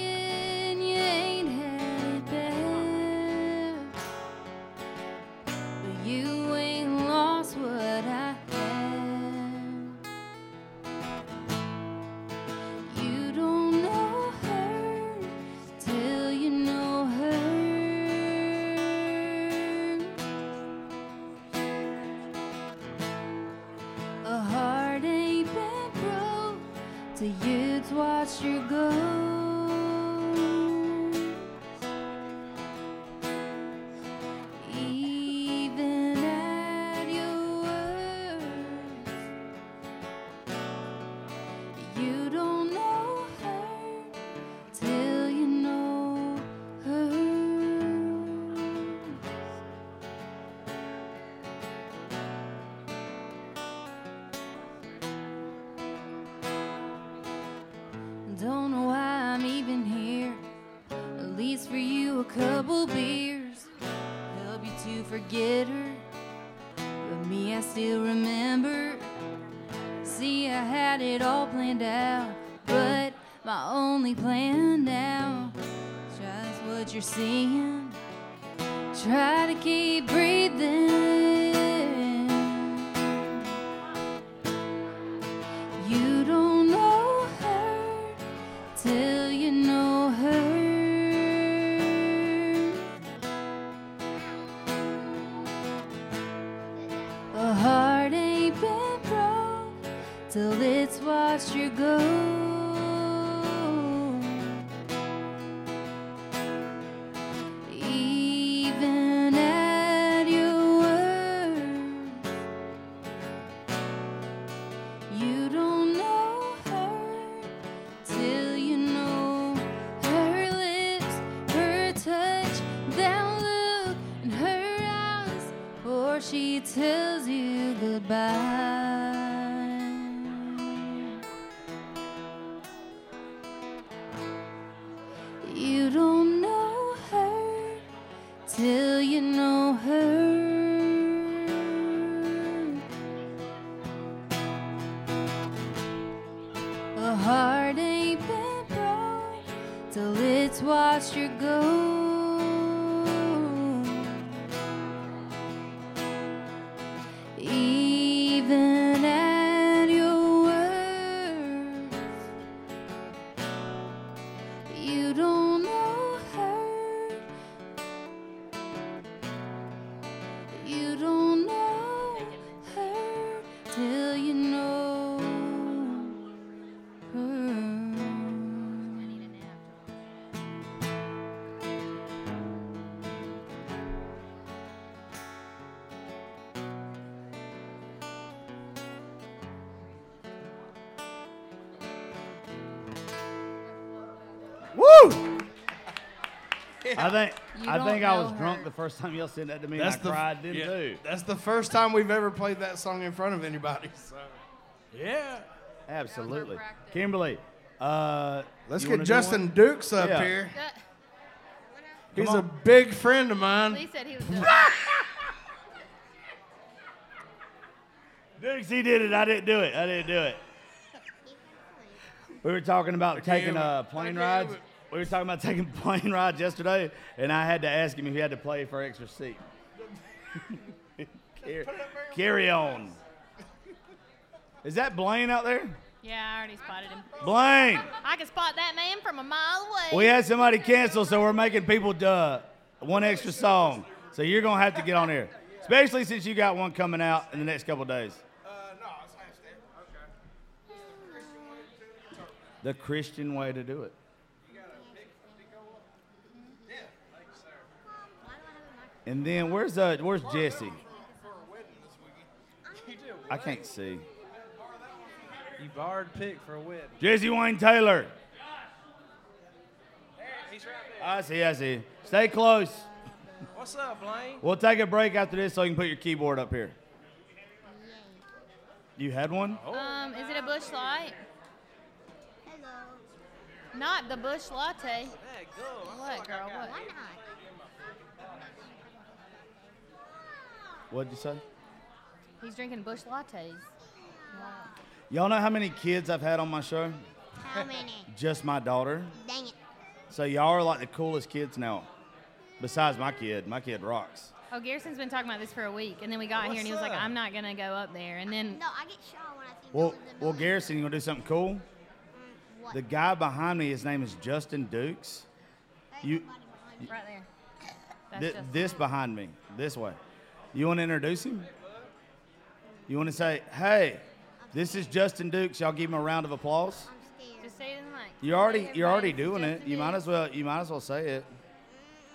you've watched I
think
You
I think I was
know
drunk the first time y'all said that to me.
That's
and
the
I cried then
yeah,
too.
That's the first time we've ever played that song in front of anybody. So.
Yeah, absolutely. Kimberly, uh,
Let's get Justin? Dukes up
Yeah.
here.
Come
He's a big friend of mine.
Lee said he was.
Dukes, he did it. I didn't do it. I didn't do it. We were talking about taking
can't-
uh, plane
can't
rides.
Even-
We were talking about taking plane rides yesterday, and I had to ask him if he had to play for extra seat. carry, carry on. Is that Blaine out there?
Yeah, I already spotted him.
Blaine.
I can spot that man from a mile away.
We had somebody cancel, so we're making people uh, one extra song. So you're gonna have to get on here, especially since you got one coming out in the next couple of days. No, I was going okay. The Christian way to do it. And then where's uh where's Jesse? I can't see.
You borrowed pick for a wedding.
Jesse Wayne Taylor. I see, I see. Stay close.
What's up, Blaine?
We'll take a break after this so you can put your keyboard up here. You had one?
Um, is it a Busch Light?
Hello.
Not the Busch Latte. What, girl? What?
Why not?
What'd you say?
He's drinking Busch Lattes.
Y'all know how many kids I've had on my show?
How many?
Just my daughter.
Dang it.
So y'all are like the coolest kids now. Besides my kid. My kid rocks.
Oh, Garrison's been talking about this for a week, and then we got here, and he was like, "I'm not gonna go up there." And then
No, I get shot when I see
Well, well, Garrison, you gonna do something cool?
Mm, what?
The guy behind me, his name is Justin Dukes. You,
right there. That's
thi- this behind me, this way. You want to introduce him? You want to say, "Hey, this is Justin Dukes." Y'all give him a round of applause.
just say it in the mic.
You already, you're already doing it. You might as well, you might as well say it.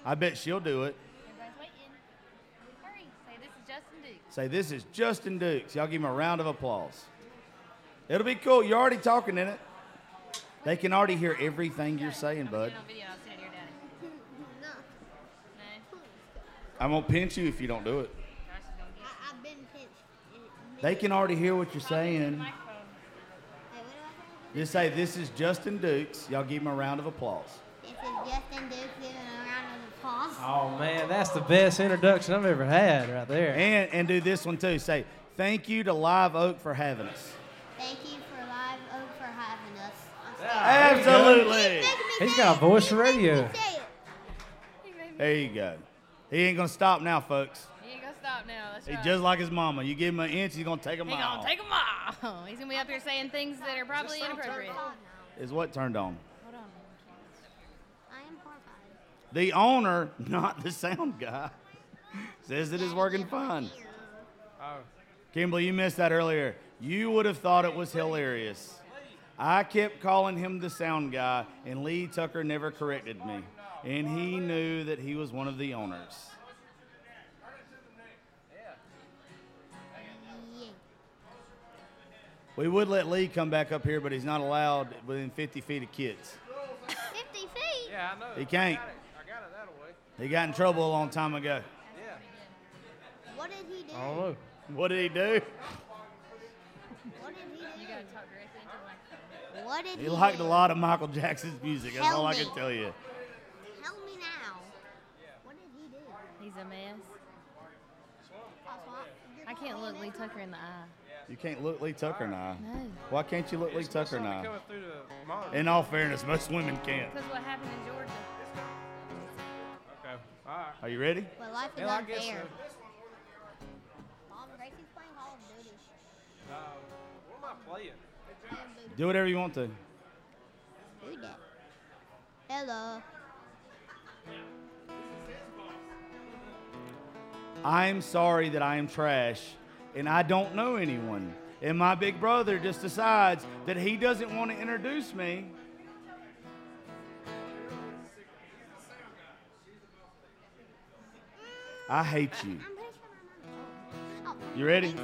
I bet she'll do it.
Everybody's waiting. Hurry, say this is Justin Dukes.
Say, "This is Justin Dukes." Y'all give him a round of applause. It'll be cool. You're already talking in it. They can already hear everything you're saying, bud.
On video, I'll send it to your daddy.
No.
No.
I'm gonna pinch you if you don't do it.
I, I've been pinched.
They can already hear what you're saying. Just say, "This is Justin Dukes." Y'all give him a round of applause.
This is Justin Duke giving a round of applause.
Oh man, that's the best introduction I've ever had right there.
And and do this one too. Say, "Thank you to Live Oak for having us."
Thank you for Live Oak for having us. I'm
Absolutely.
He's got a voice radio.
There you go. He ain't gonna stop now, folks.
He ain't gonna stop now. That's
He's
right.
just like his mama. You give him an inch, he's gonna take a
He
mile.
gonna take them all. He's gonna be up here saying things that are probably inappropriate.
Is what turned on?
Hold on.
I am horrified.
The owner, not the sound guy, says it is working fine.
Oh.
Kimberly, you missed that earlier. You would have thought it was hilarious. I kept calling him the sound guy, and Lee Tucker never corrected me. And he knew that he was one of the owners. We would let Lee come back up here, but he's not allowed within 50 feet of kids.
50 feet.
Yeah, I know.
He can't.
I got it that way.
He got in trouble a long time ago.
Yeah.
What did he do?
Oh.
I don't know.
What did he do?
What did he do?
You gotta talk directly into the.
What did he,
He liked
do?
a lot of Michael Jackson's music. That's
Tell
all I
me.
can tell you.
Tell me now. What did he do?
He's a mess. I can't look Lee Tucker in the eye.
You can't look Lee Tucker now.
No.
Why can't you look Lee Tucker in the eye?
Coming through the monitor.
In all fairness, most women can't.
Because what happened in Georgia?
Okay. All right.
Are you ready?
Well, life is
Hell, I guess
unfair.
so.
Mom, Gracie's playing Call of Duty.
Uh, what am I playing?
Do whatever you want to.
Do that. Hello.
I'm sorry that I am trash and I don't know anyone. And my big brother just decides that he doesn't want to introduce me. I hate you. You ready?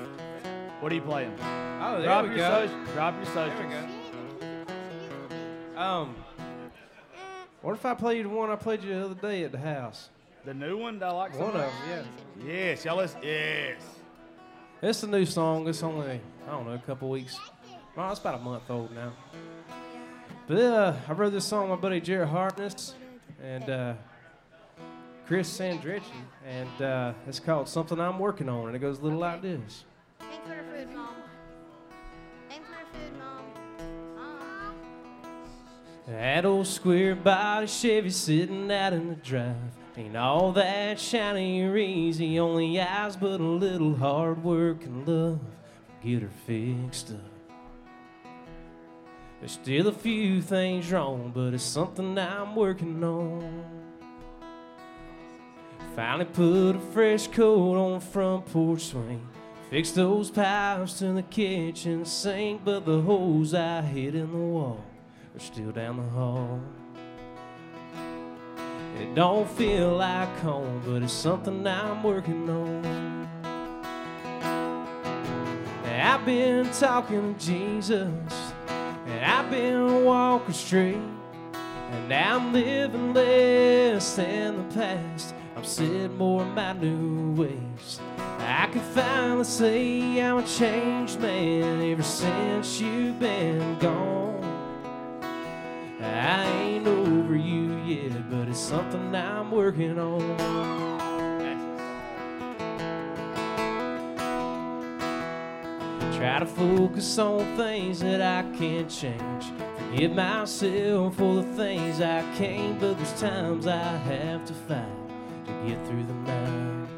What are you playing?
Oh, there
drop
we
your
go.
soci- drop your
There we go. Um, what if I played the one I played you the other day at the house?
The new one? I like
One of them, yeah.
Yes, y'all listen. Yes.
It's a new song. It's only, I don't know, a couple weeks. Well, it's about a month old now. But uh, I wrote this song with my buddy Jared Harkness and uh, Chris Sandricci, and uh, it's called Something I'm Working On, and it goes a little like this.
Thanks for the food, Mom. Thanks for the food, Mom.
That old square body Chevy sitting out in the drive. Ain't all that shiny or easy, only eyes, but a little hard work and love. Get her fixed up.
There's still a few things wrong, but it's something I'm working on. Finally put a fresh coat on the front porch swing. Fixed those pipes to the kitchen sink, but the holes I hit in the wall are still down the hall. It don't feel like home, but it's something I'm working on. I've been talking to Jesus, and I've been walking straight, and now I'm living less than the past. I'm setting more of my new ways. I can finally say I'm a changed man ever since you've been gone. I ain't over you it's something I'm working on. Try to focus on things that I can't change. Forgive myself for the things I can't, but there's times I have to fight to get through the night.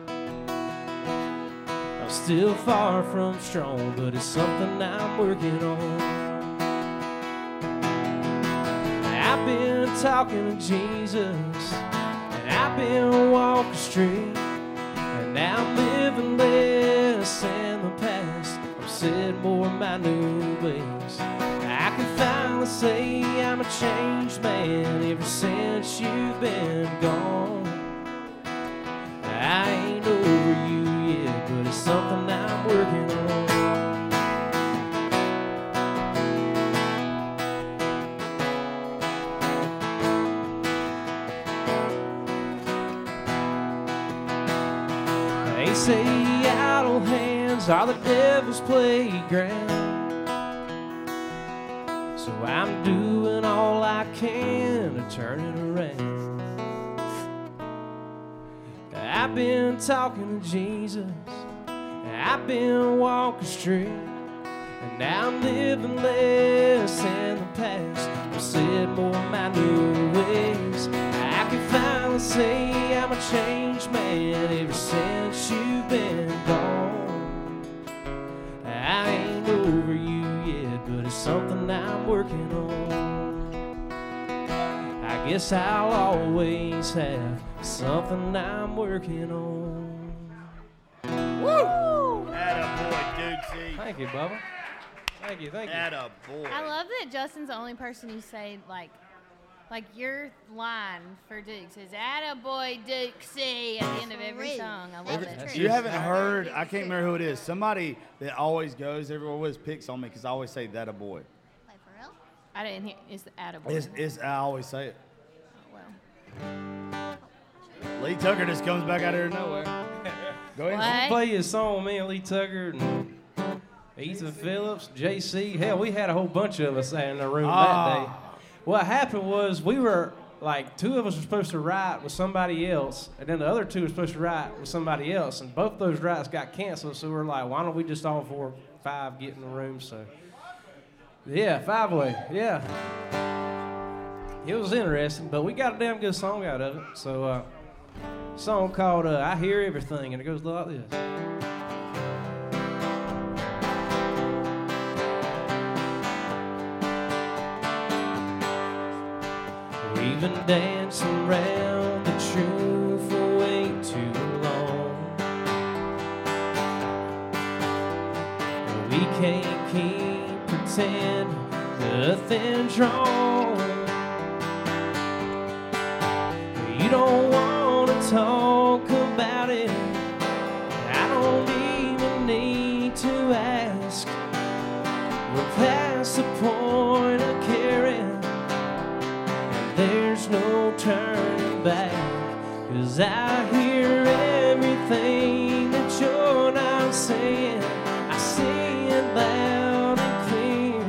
I'm still far from strong, but it's something I'm working on. Talking to Jesus, and I've been walking straight, and now I'm living less in the past. I'm setting more of my new ways. I can finally say I'm a changed man ever since you've been gone. I ain't over you yet, but it's something I'm working on. Hands are the devil's playground. So I'm doing all I can to turn it around. I've been talking to Jesus, I've been walking straight, and now I'm living less than the past. I'm more my new ways. I can finally say I'm a changed man ever since you've been over you yet, but it's something I'm working on. I guess I'll always have something I'm working on.
Woo! Attaboy, Dukesy.
Thank you, Bubba. Thank you, thank you.
Attaboy.
I love that Justin's the only person you say like, like your line for Dukes is "Attaboy Dukesy" at the end of every song. I love it.
You haven't heard, I can't remember who it is. Somebody that always goes everywhere with us picks on me because I always say that a boy. Play for real?
I didn't hear. It's the "Attaboy."
It's, it's, I always say it.
well.
Lee Tucker just comes back out of nowhere. Go ahead.
I'll play you a song man. Lee Tucker and Ethan Phillips, JC. Hell, we had a whole bunch of us in the room that
Ah.
day. What happened was we were like two of us were supposed to write with somebody else, and then the other two were supposed to write with somebody else, and both those writes got canceled. So we are like, why don't we just all four, five get in the room? So yeah, five way, yeah. It was interesting, but we got a damn good song out of it. So, uh, song called uh, "I Hear Everything," and it goes like this. We've been dancing around the truth for way too long. We can't keep pretending nothing's wrong. You don't want to talk turning back. Cause I hear everything that you're not saying. I see it loud and clear.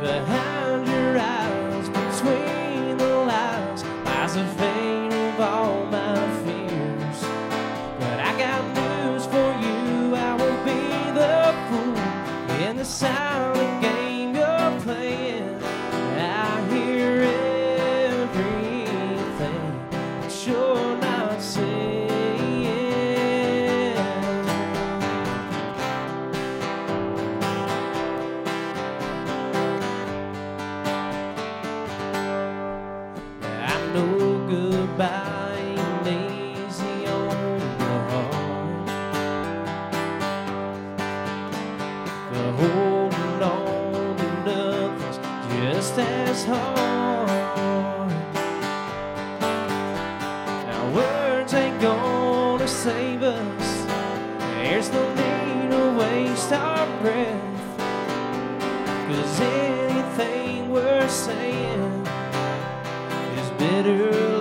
Behind your eyes, between the lines, lies the vein of all my fears. But I got news for you. I won't be the fool in the silent game you're playing. Breath. Cause anything we're saying is better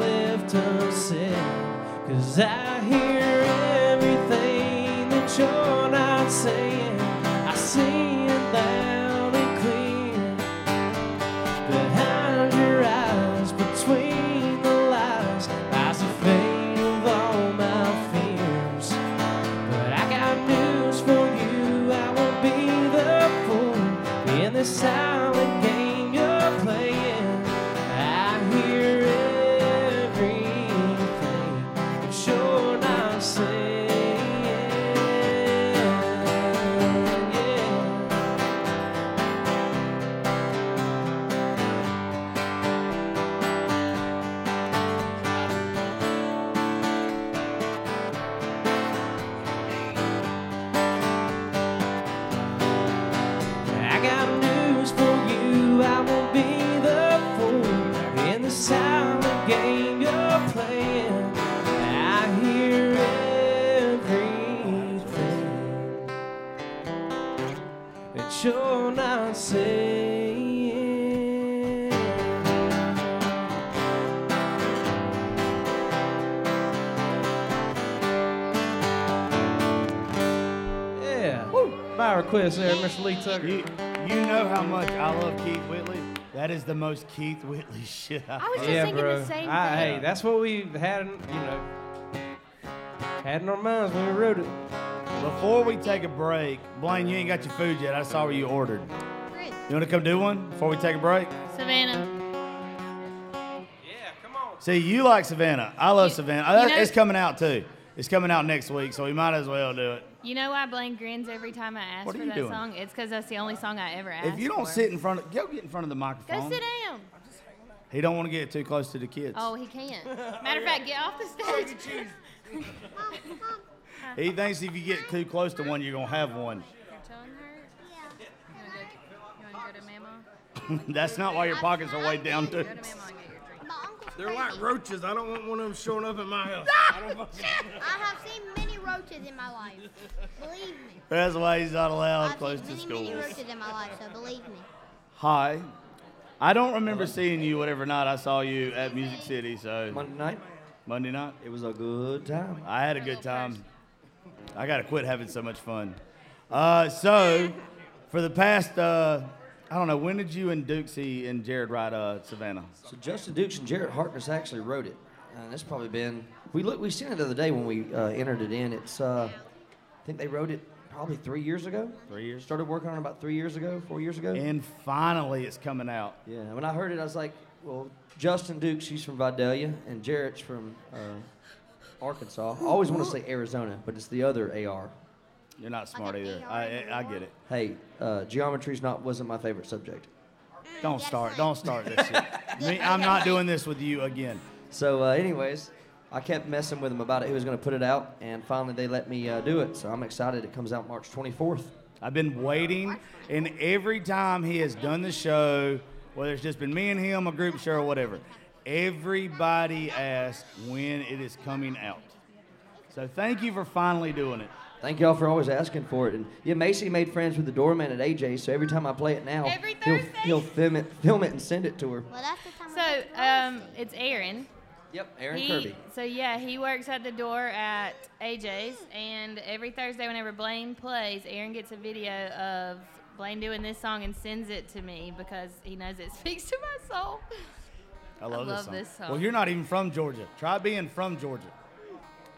there, Mr. Lee Tucker.
You, you know how much I love Keith Whitley. That is the most Keith Whitley shit I,
I was just
yeah,
thinking
bro.
the same
I,
thing.
hey, that's what we had, in, you know, had in our minds when we wrote it.
Before we take a break, Blaine, you ain't got your food yet. I saw where you ordered. You want to come do one before we take a break?
Savannah. Yeah, come on.
See, you like Savannah. I love Savannah. Uh,
you know-
it's coming out too. It's coming out next week, so we might as well do it.
You know why Blaine grins every time I ask
What are
for
you
that
doing?
song? It's because that's the only song I ever ask
If you don't
for.
sit in front of, go get in front of the microphone.
Go sit down.
He don't want to get too close to the kids.
Oh, he can't. Matter of fact, get off the stage.
He thinks if you get too close to one, you're gonna have one.
Your tongue hurt? You want to go to Mama?
That's not why your pockets are way down too.
They're like roaches. I don't want one of them showing up at my house. I don't fucking-
I have seen many roaches in my life. Believe me.
That's why he's not allowed close to seeing it.
I've
close
seen
to
many, many roaches in my life, so believe me.
Hi. I don't remember seeing you whatever night I saw you at Music City. So
Monday night.
Monday night.
It was a good time.
I had a good time. I gotta quit having so much fun. Uh, so, for the past, uh, I don't know, when did you and Dukesy and Jared write uh, Savannah?
So Justin Dukes and Jared Harkness actually wrote it. And it's probably been we look we seen it the other day when we uh, entered it in. It's uh, I think they wrote it probably three years ago.
Three years.
Started working on it about three years ago, four years ago.
And finally, it's coming out.
Yeah. When I heard it, I was like, well, Justin Dukes, he's from Vidalia, and Jared's from uh, Arkansas. I always want to say Arizona, but it's the other AR.
You're not smart either. I, I get it.
Hey, uh, geometry's not wasn't my favorite subject.
Don't start. Don't start this shit. Me, I'm not doing this with you again.
So, uh, anyways, I kept messing with him about it. He was going to put it out, and finally they let me uh, do it. So I'm excited. It comes out March 24th.
I've been waiting, and every time he has done the show, whether it's just been me and him, a group show, or whatever, everybody asks when it is coming out. So thank you for finally doing it.
Thank y'all for always asking for it. And yeah, Macy made friends with the doorman at AJ, so every time I play it now,
Every
he'll, he'll film it, film it, and send it to her.
So, um, it's Aaron.
Yep, Aaron
He-
Kirby.
So yeah, he works at the door at AJ's, and every Thursday whenever Blaine plays, Aaron gets a video of Blaine doing this song and sends it to me because he knows it speaks to my soul.
I love,
love
this, song.
this song.
Well, you're not even from Georgia. Try being from Georgia.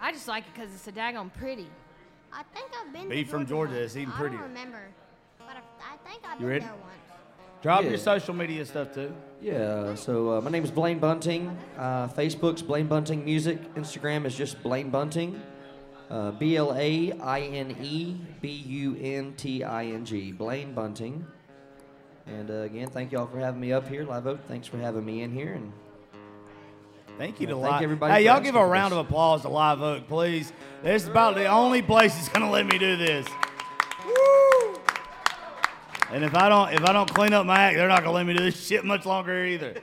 I just like it because it's so daggone pretty.
I think I've been
Be
to
from
Georgia.
Georgia, it's even
I
prettier.
don't remember, but I, I think I've
You
been
ready?
there once.
Drop
Yeah.
your social media stuff too.
Yeah, so uh, my name is Blaine Bunting. Uh, Facebook's Blaine Bunting Music. Instagram is just Blaine Bunting. Uh, B L A I N E B U N T I N G. Blaine Bunting. And uh, again, thank y'all for having me up here. Live Oak, thanks for having me in here. And
Thank you to Live.
everybody
Hey, y'all give a round of applause to Live Oak, please. This is about the only place that's gonna let me do this. Woo! And if I don't, if I don't clean up my act, they're not gonna let me do this shit much longer either.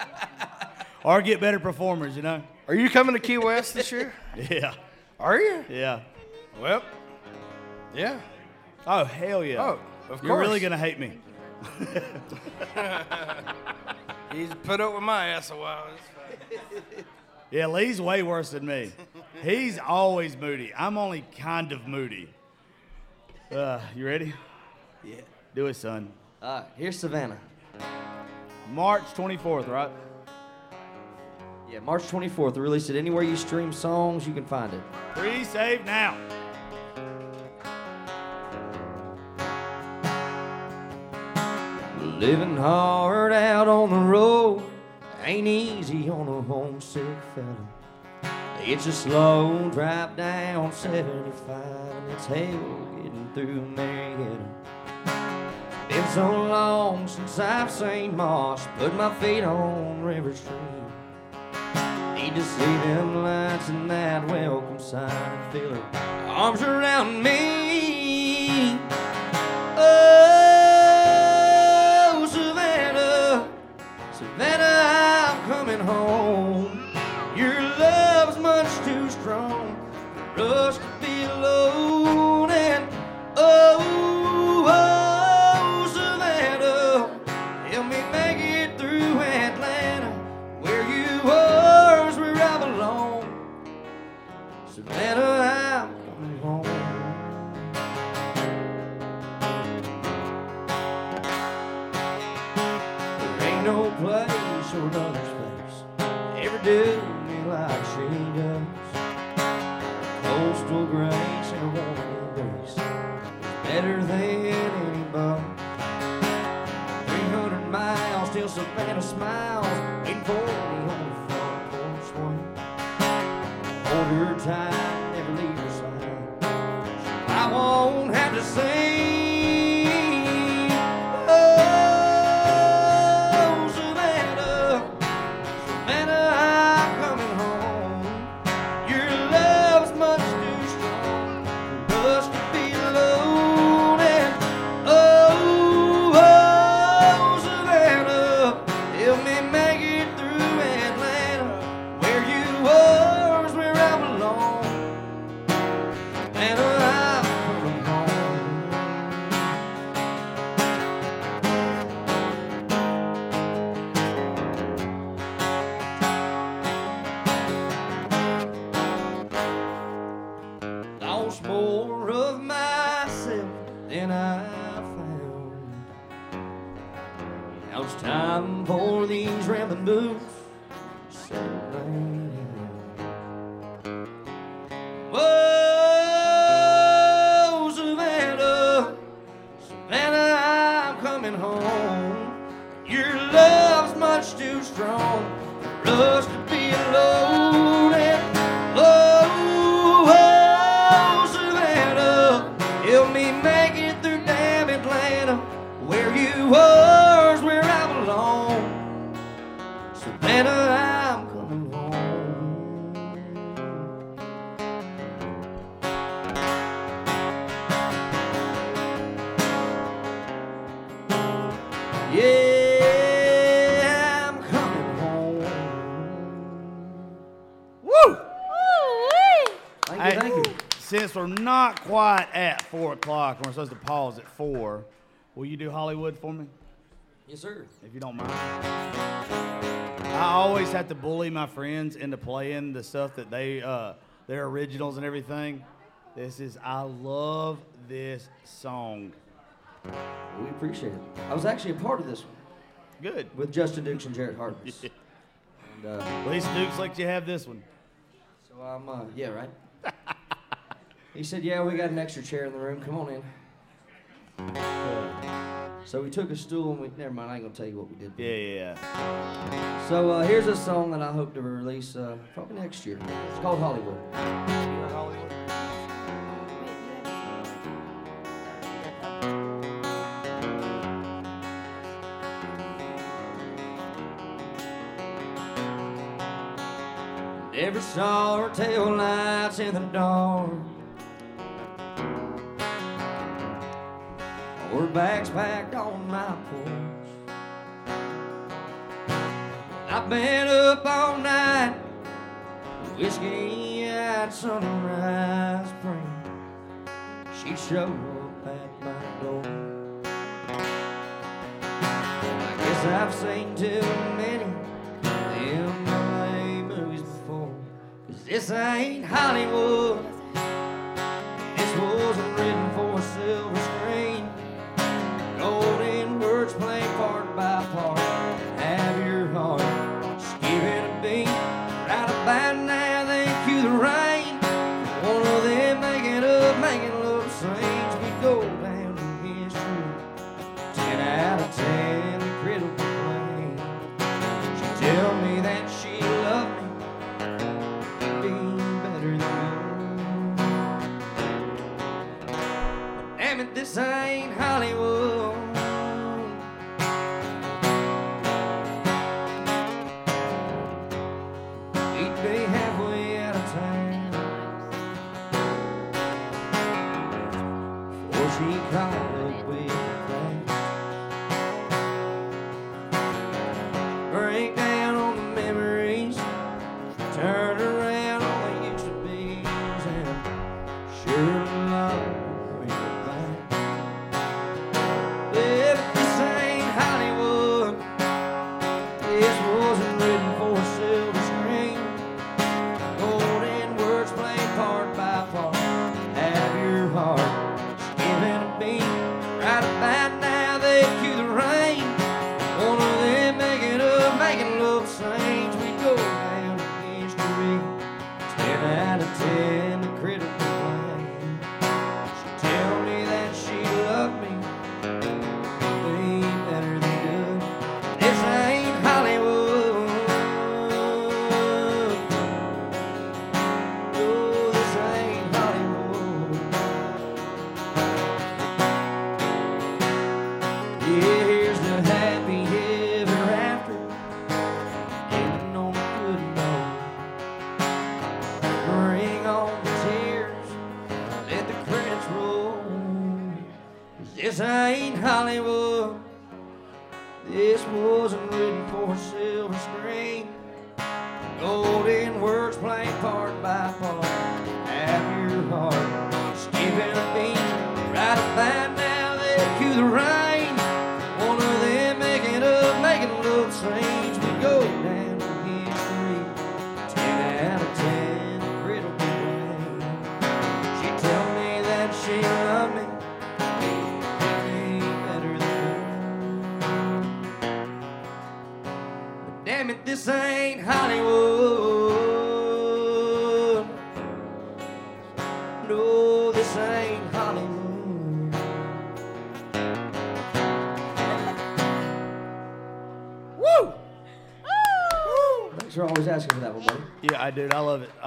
or get better performers, you know.
Are you coming to Key West this year?
Yeah.
Are you?
Yeah.
Well, yeah.
Oh hell yeah.
Oh, of course.
You're really gonna hate me.
He's put up with my ass a while.
Yeah, Lee's way worse than me. He's always moody. I'm only kind of moody. Uh, you ready?
Yeah.
Do it, son.
Uh, here's Savannah.
March 24th, right?
Yeah, March 24th. Released it anywhere you stream songs, you can find it.
Pre-save now.
Living hard out on the road ain't easy on a homesick fella. It's a slow drive down 75, and it's hell getting through Marietta. Been so long since I've seen Moss put my feet on River Street. Need to see them lights and that welcome sign feel her arms around me. Oh, home. Your love's much too strong for us to be alone. And oh, Savannah smiles, waiting for me on the front porch swing. Hold her tight, never leave her side. I won't have to sing.
Not quite at four o'clock, we're supposed to pause at four. Will you do Hollywood for me?
Yes, sir.
If you don't mind. I always have to bully my friends into playing the stuff that they, uh, their originals and everything. This is, I love this song.
We appreciate it. I was actually a part of this one.
Good.
With Justin Dukes and Jared Harkness. and, uh,
At least Dukes lets you have this one.
So I'm, uh, yeah, right? He said, yeah, we got an extra chair in the room. Come on in. So we took a stool and we, never mind, I ain't gonna tell you what we did.
Yeah, yeah, yeah.
So uh, here's a song that I hope to release uh, probably next year. It's called Hollywood. Never saw her tail lights in the dark. Bags packed on my porch. I've been up all night, whiskey at sunrise praying. She show up at my door. I guess I've seen too many of them LA movies before. Cause this ain't Hollywood. This wasn't Damn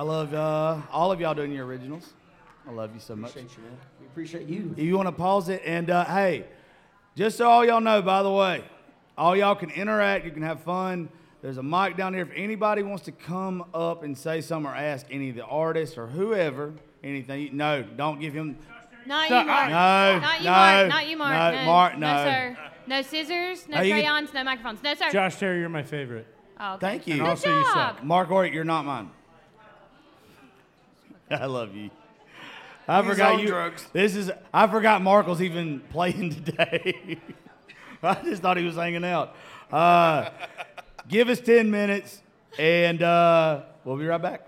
I love it. I love uh, all of y'all doing your originals. I love you so much.
Appreciate you, man. We appreciate you.
If You want to pause it and uh, hey, just so all y'all know, by the way, all y'all can interact. You can have fun. There's a mic down there. If anybody wants to come up and say something or ask any of the artists or whoever anything, no, don't give him.
Not
No,
you, Mark.
no,
Not you,
no,
Mark. Not you, Mark.
no,
No,
Mark,
No,
no.
sir. No scissors, no
No, you can-
crayons, no microphones. No, sir.
Josh Terry, you're my favorite.
Oh, okay.
Thank you.
And
Good
also you
job.
suck.
Mark Ort, you're not mine. I love you. I
He's
forgot you.
drugs.
This is. I forgot Mark was even playing today. I just thought he was hanging out. Uh, give us ten minutes, and uh, we'll be right back.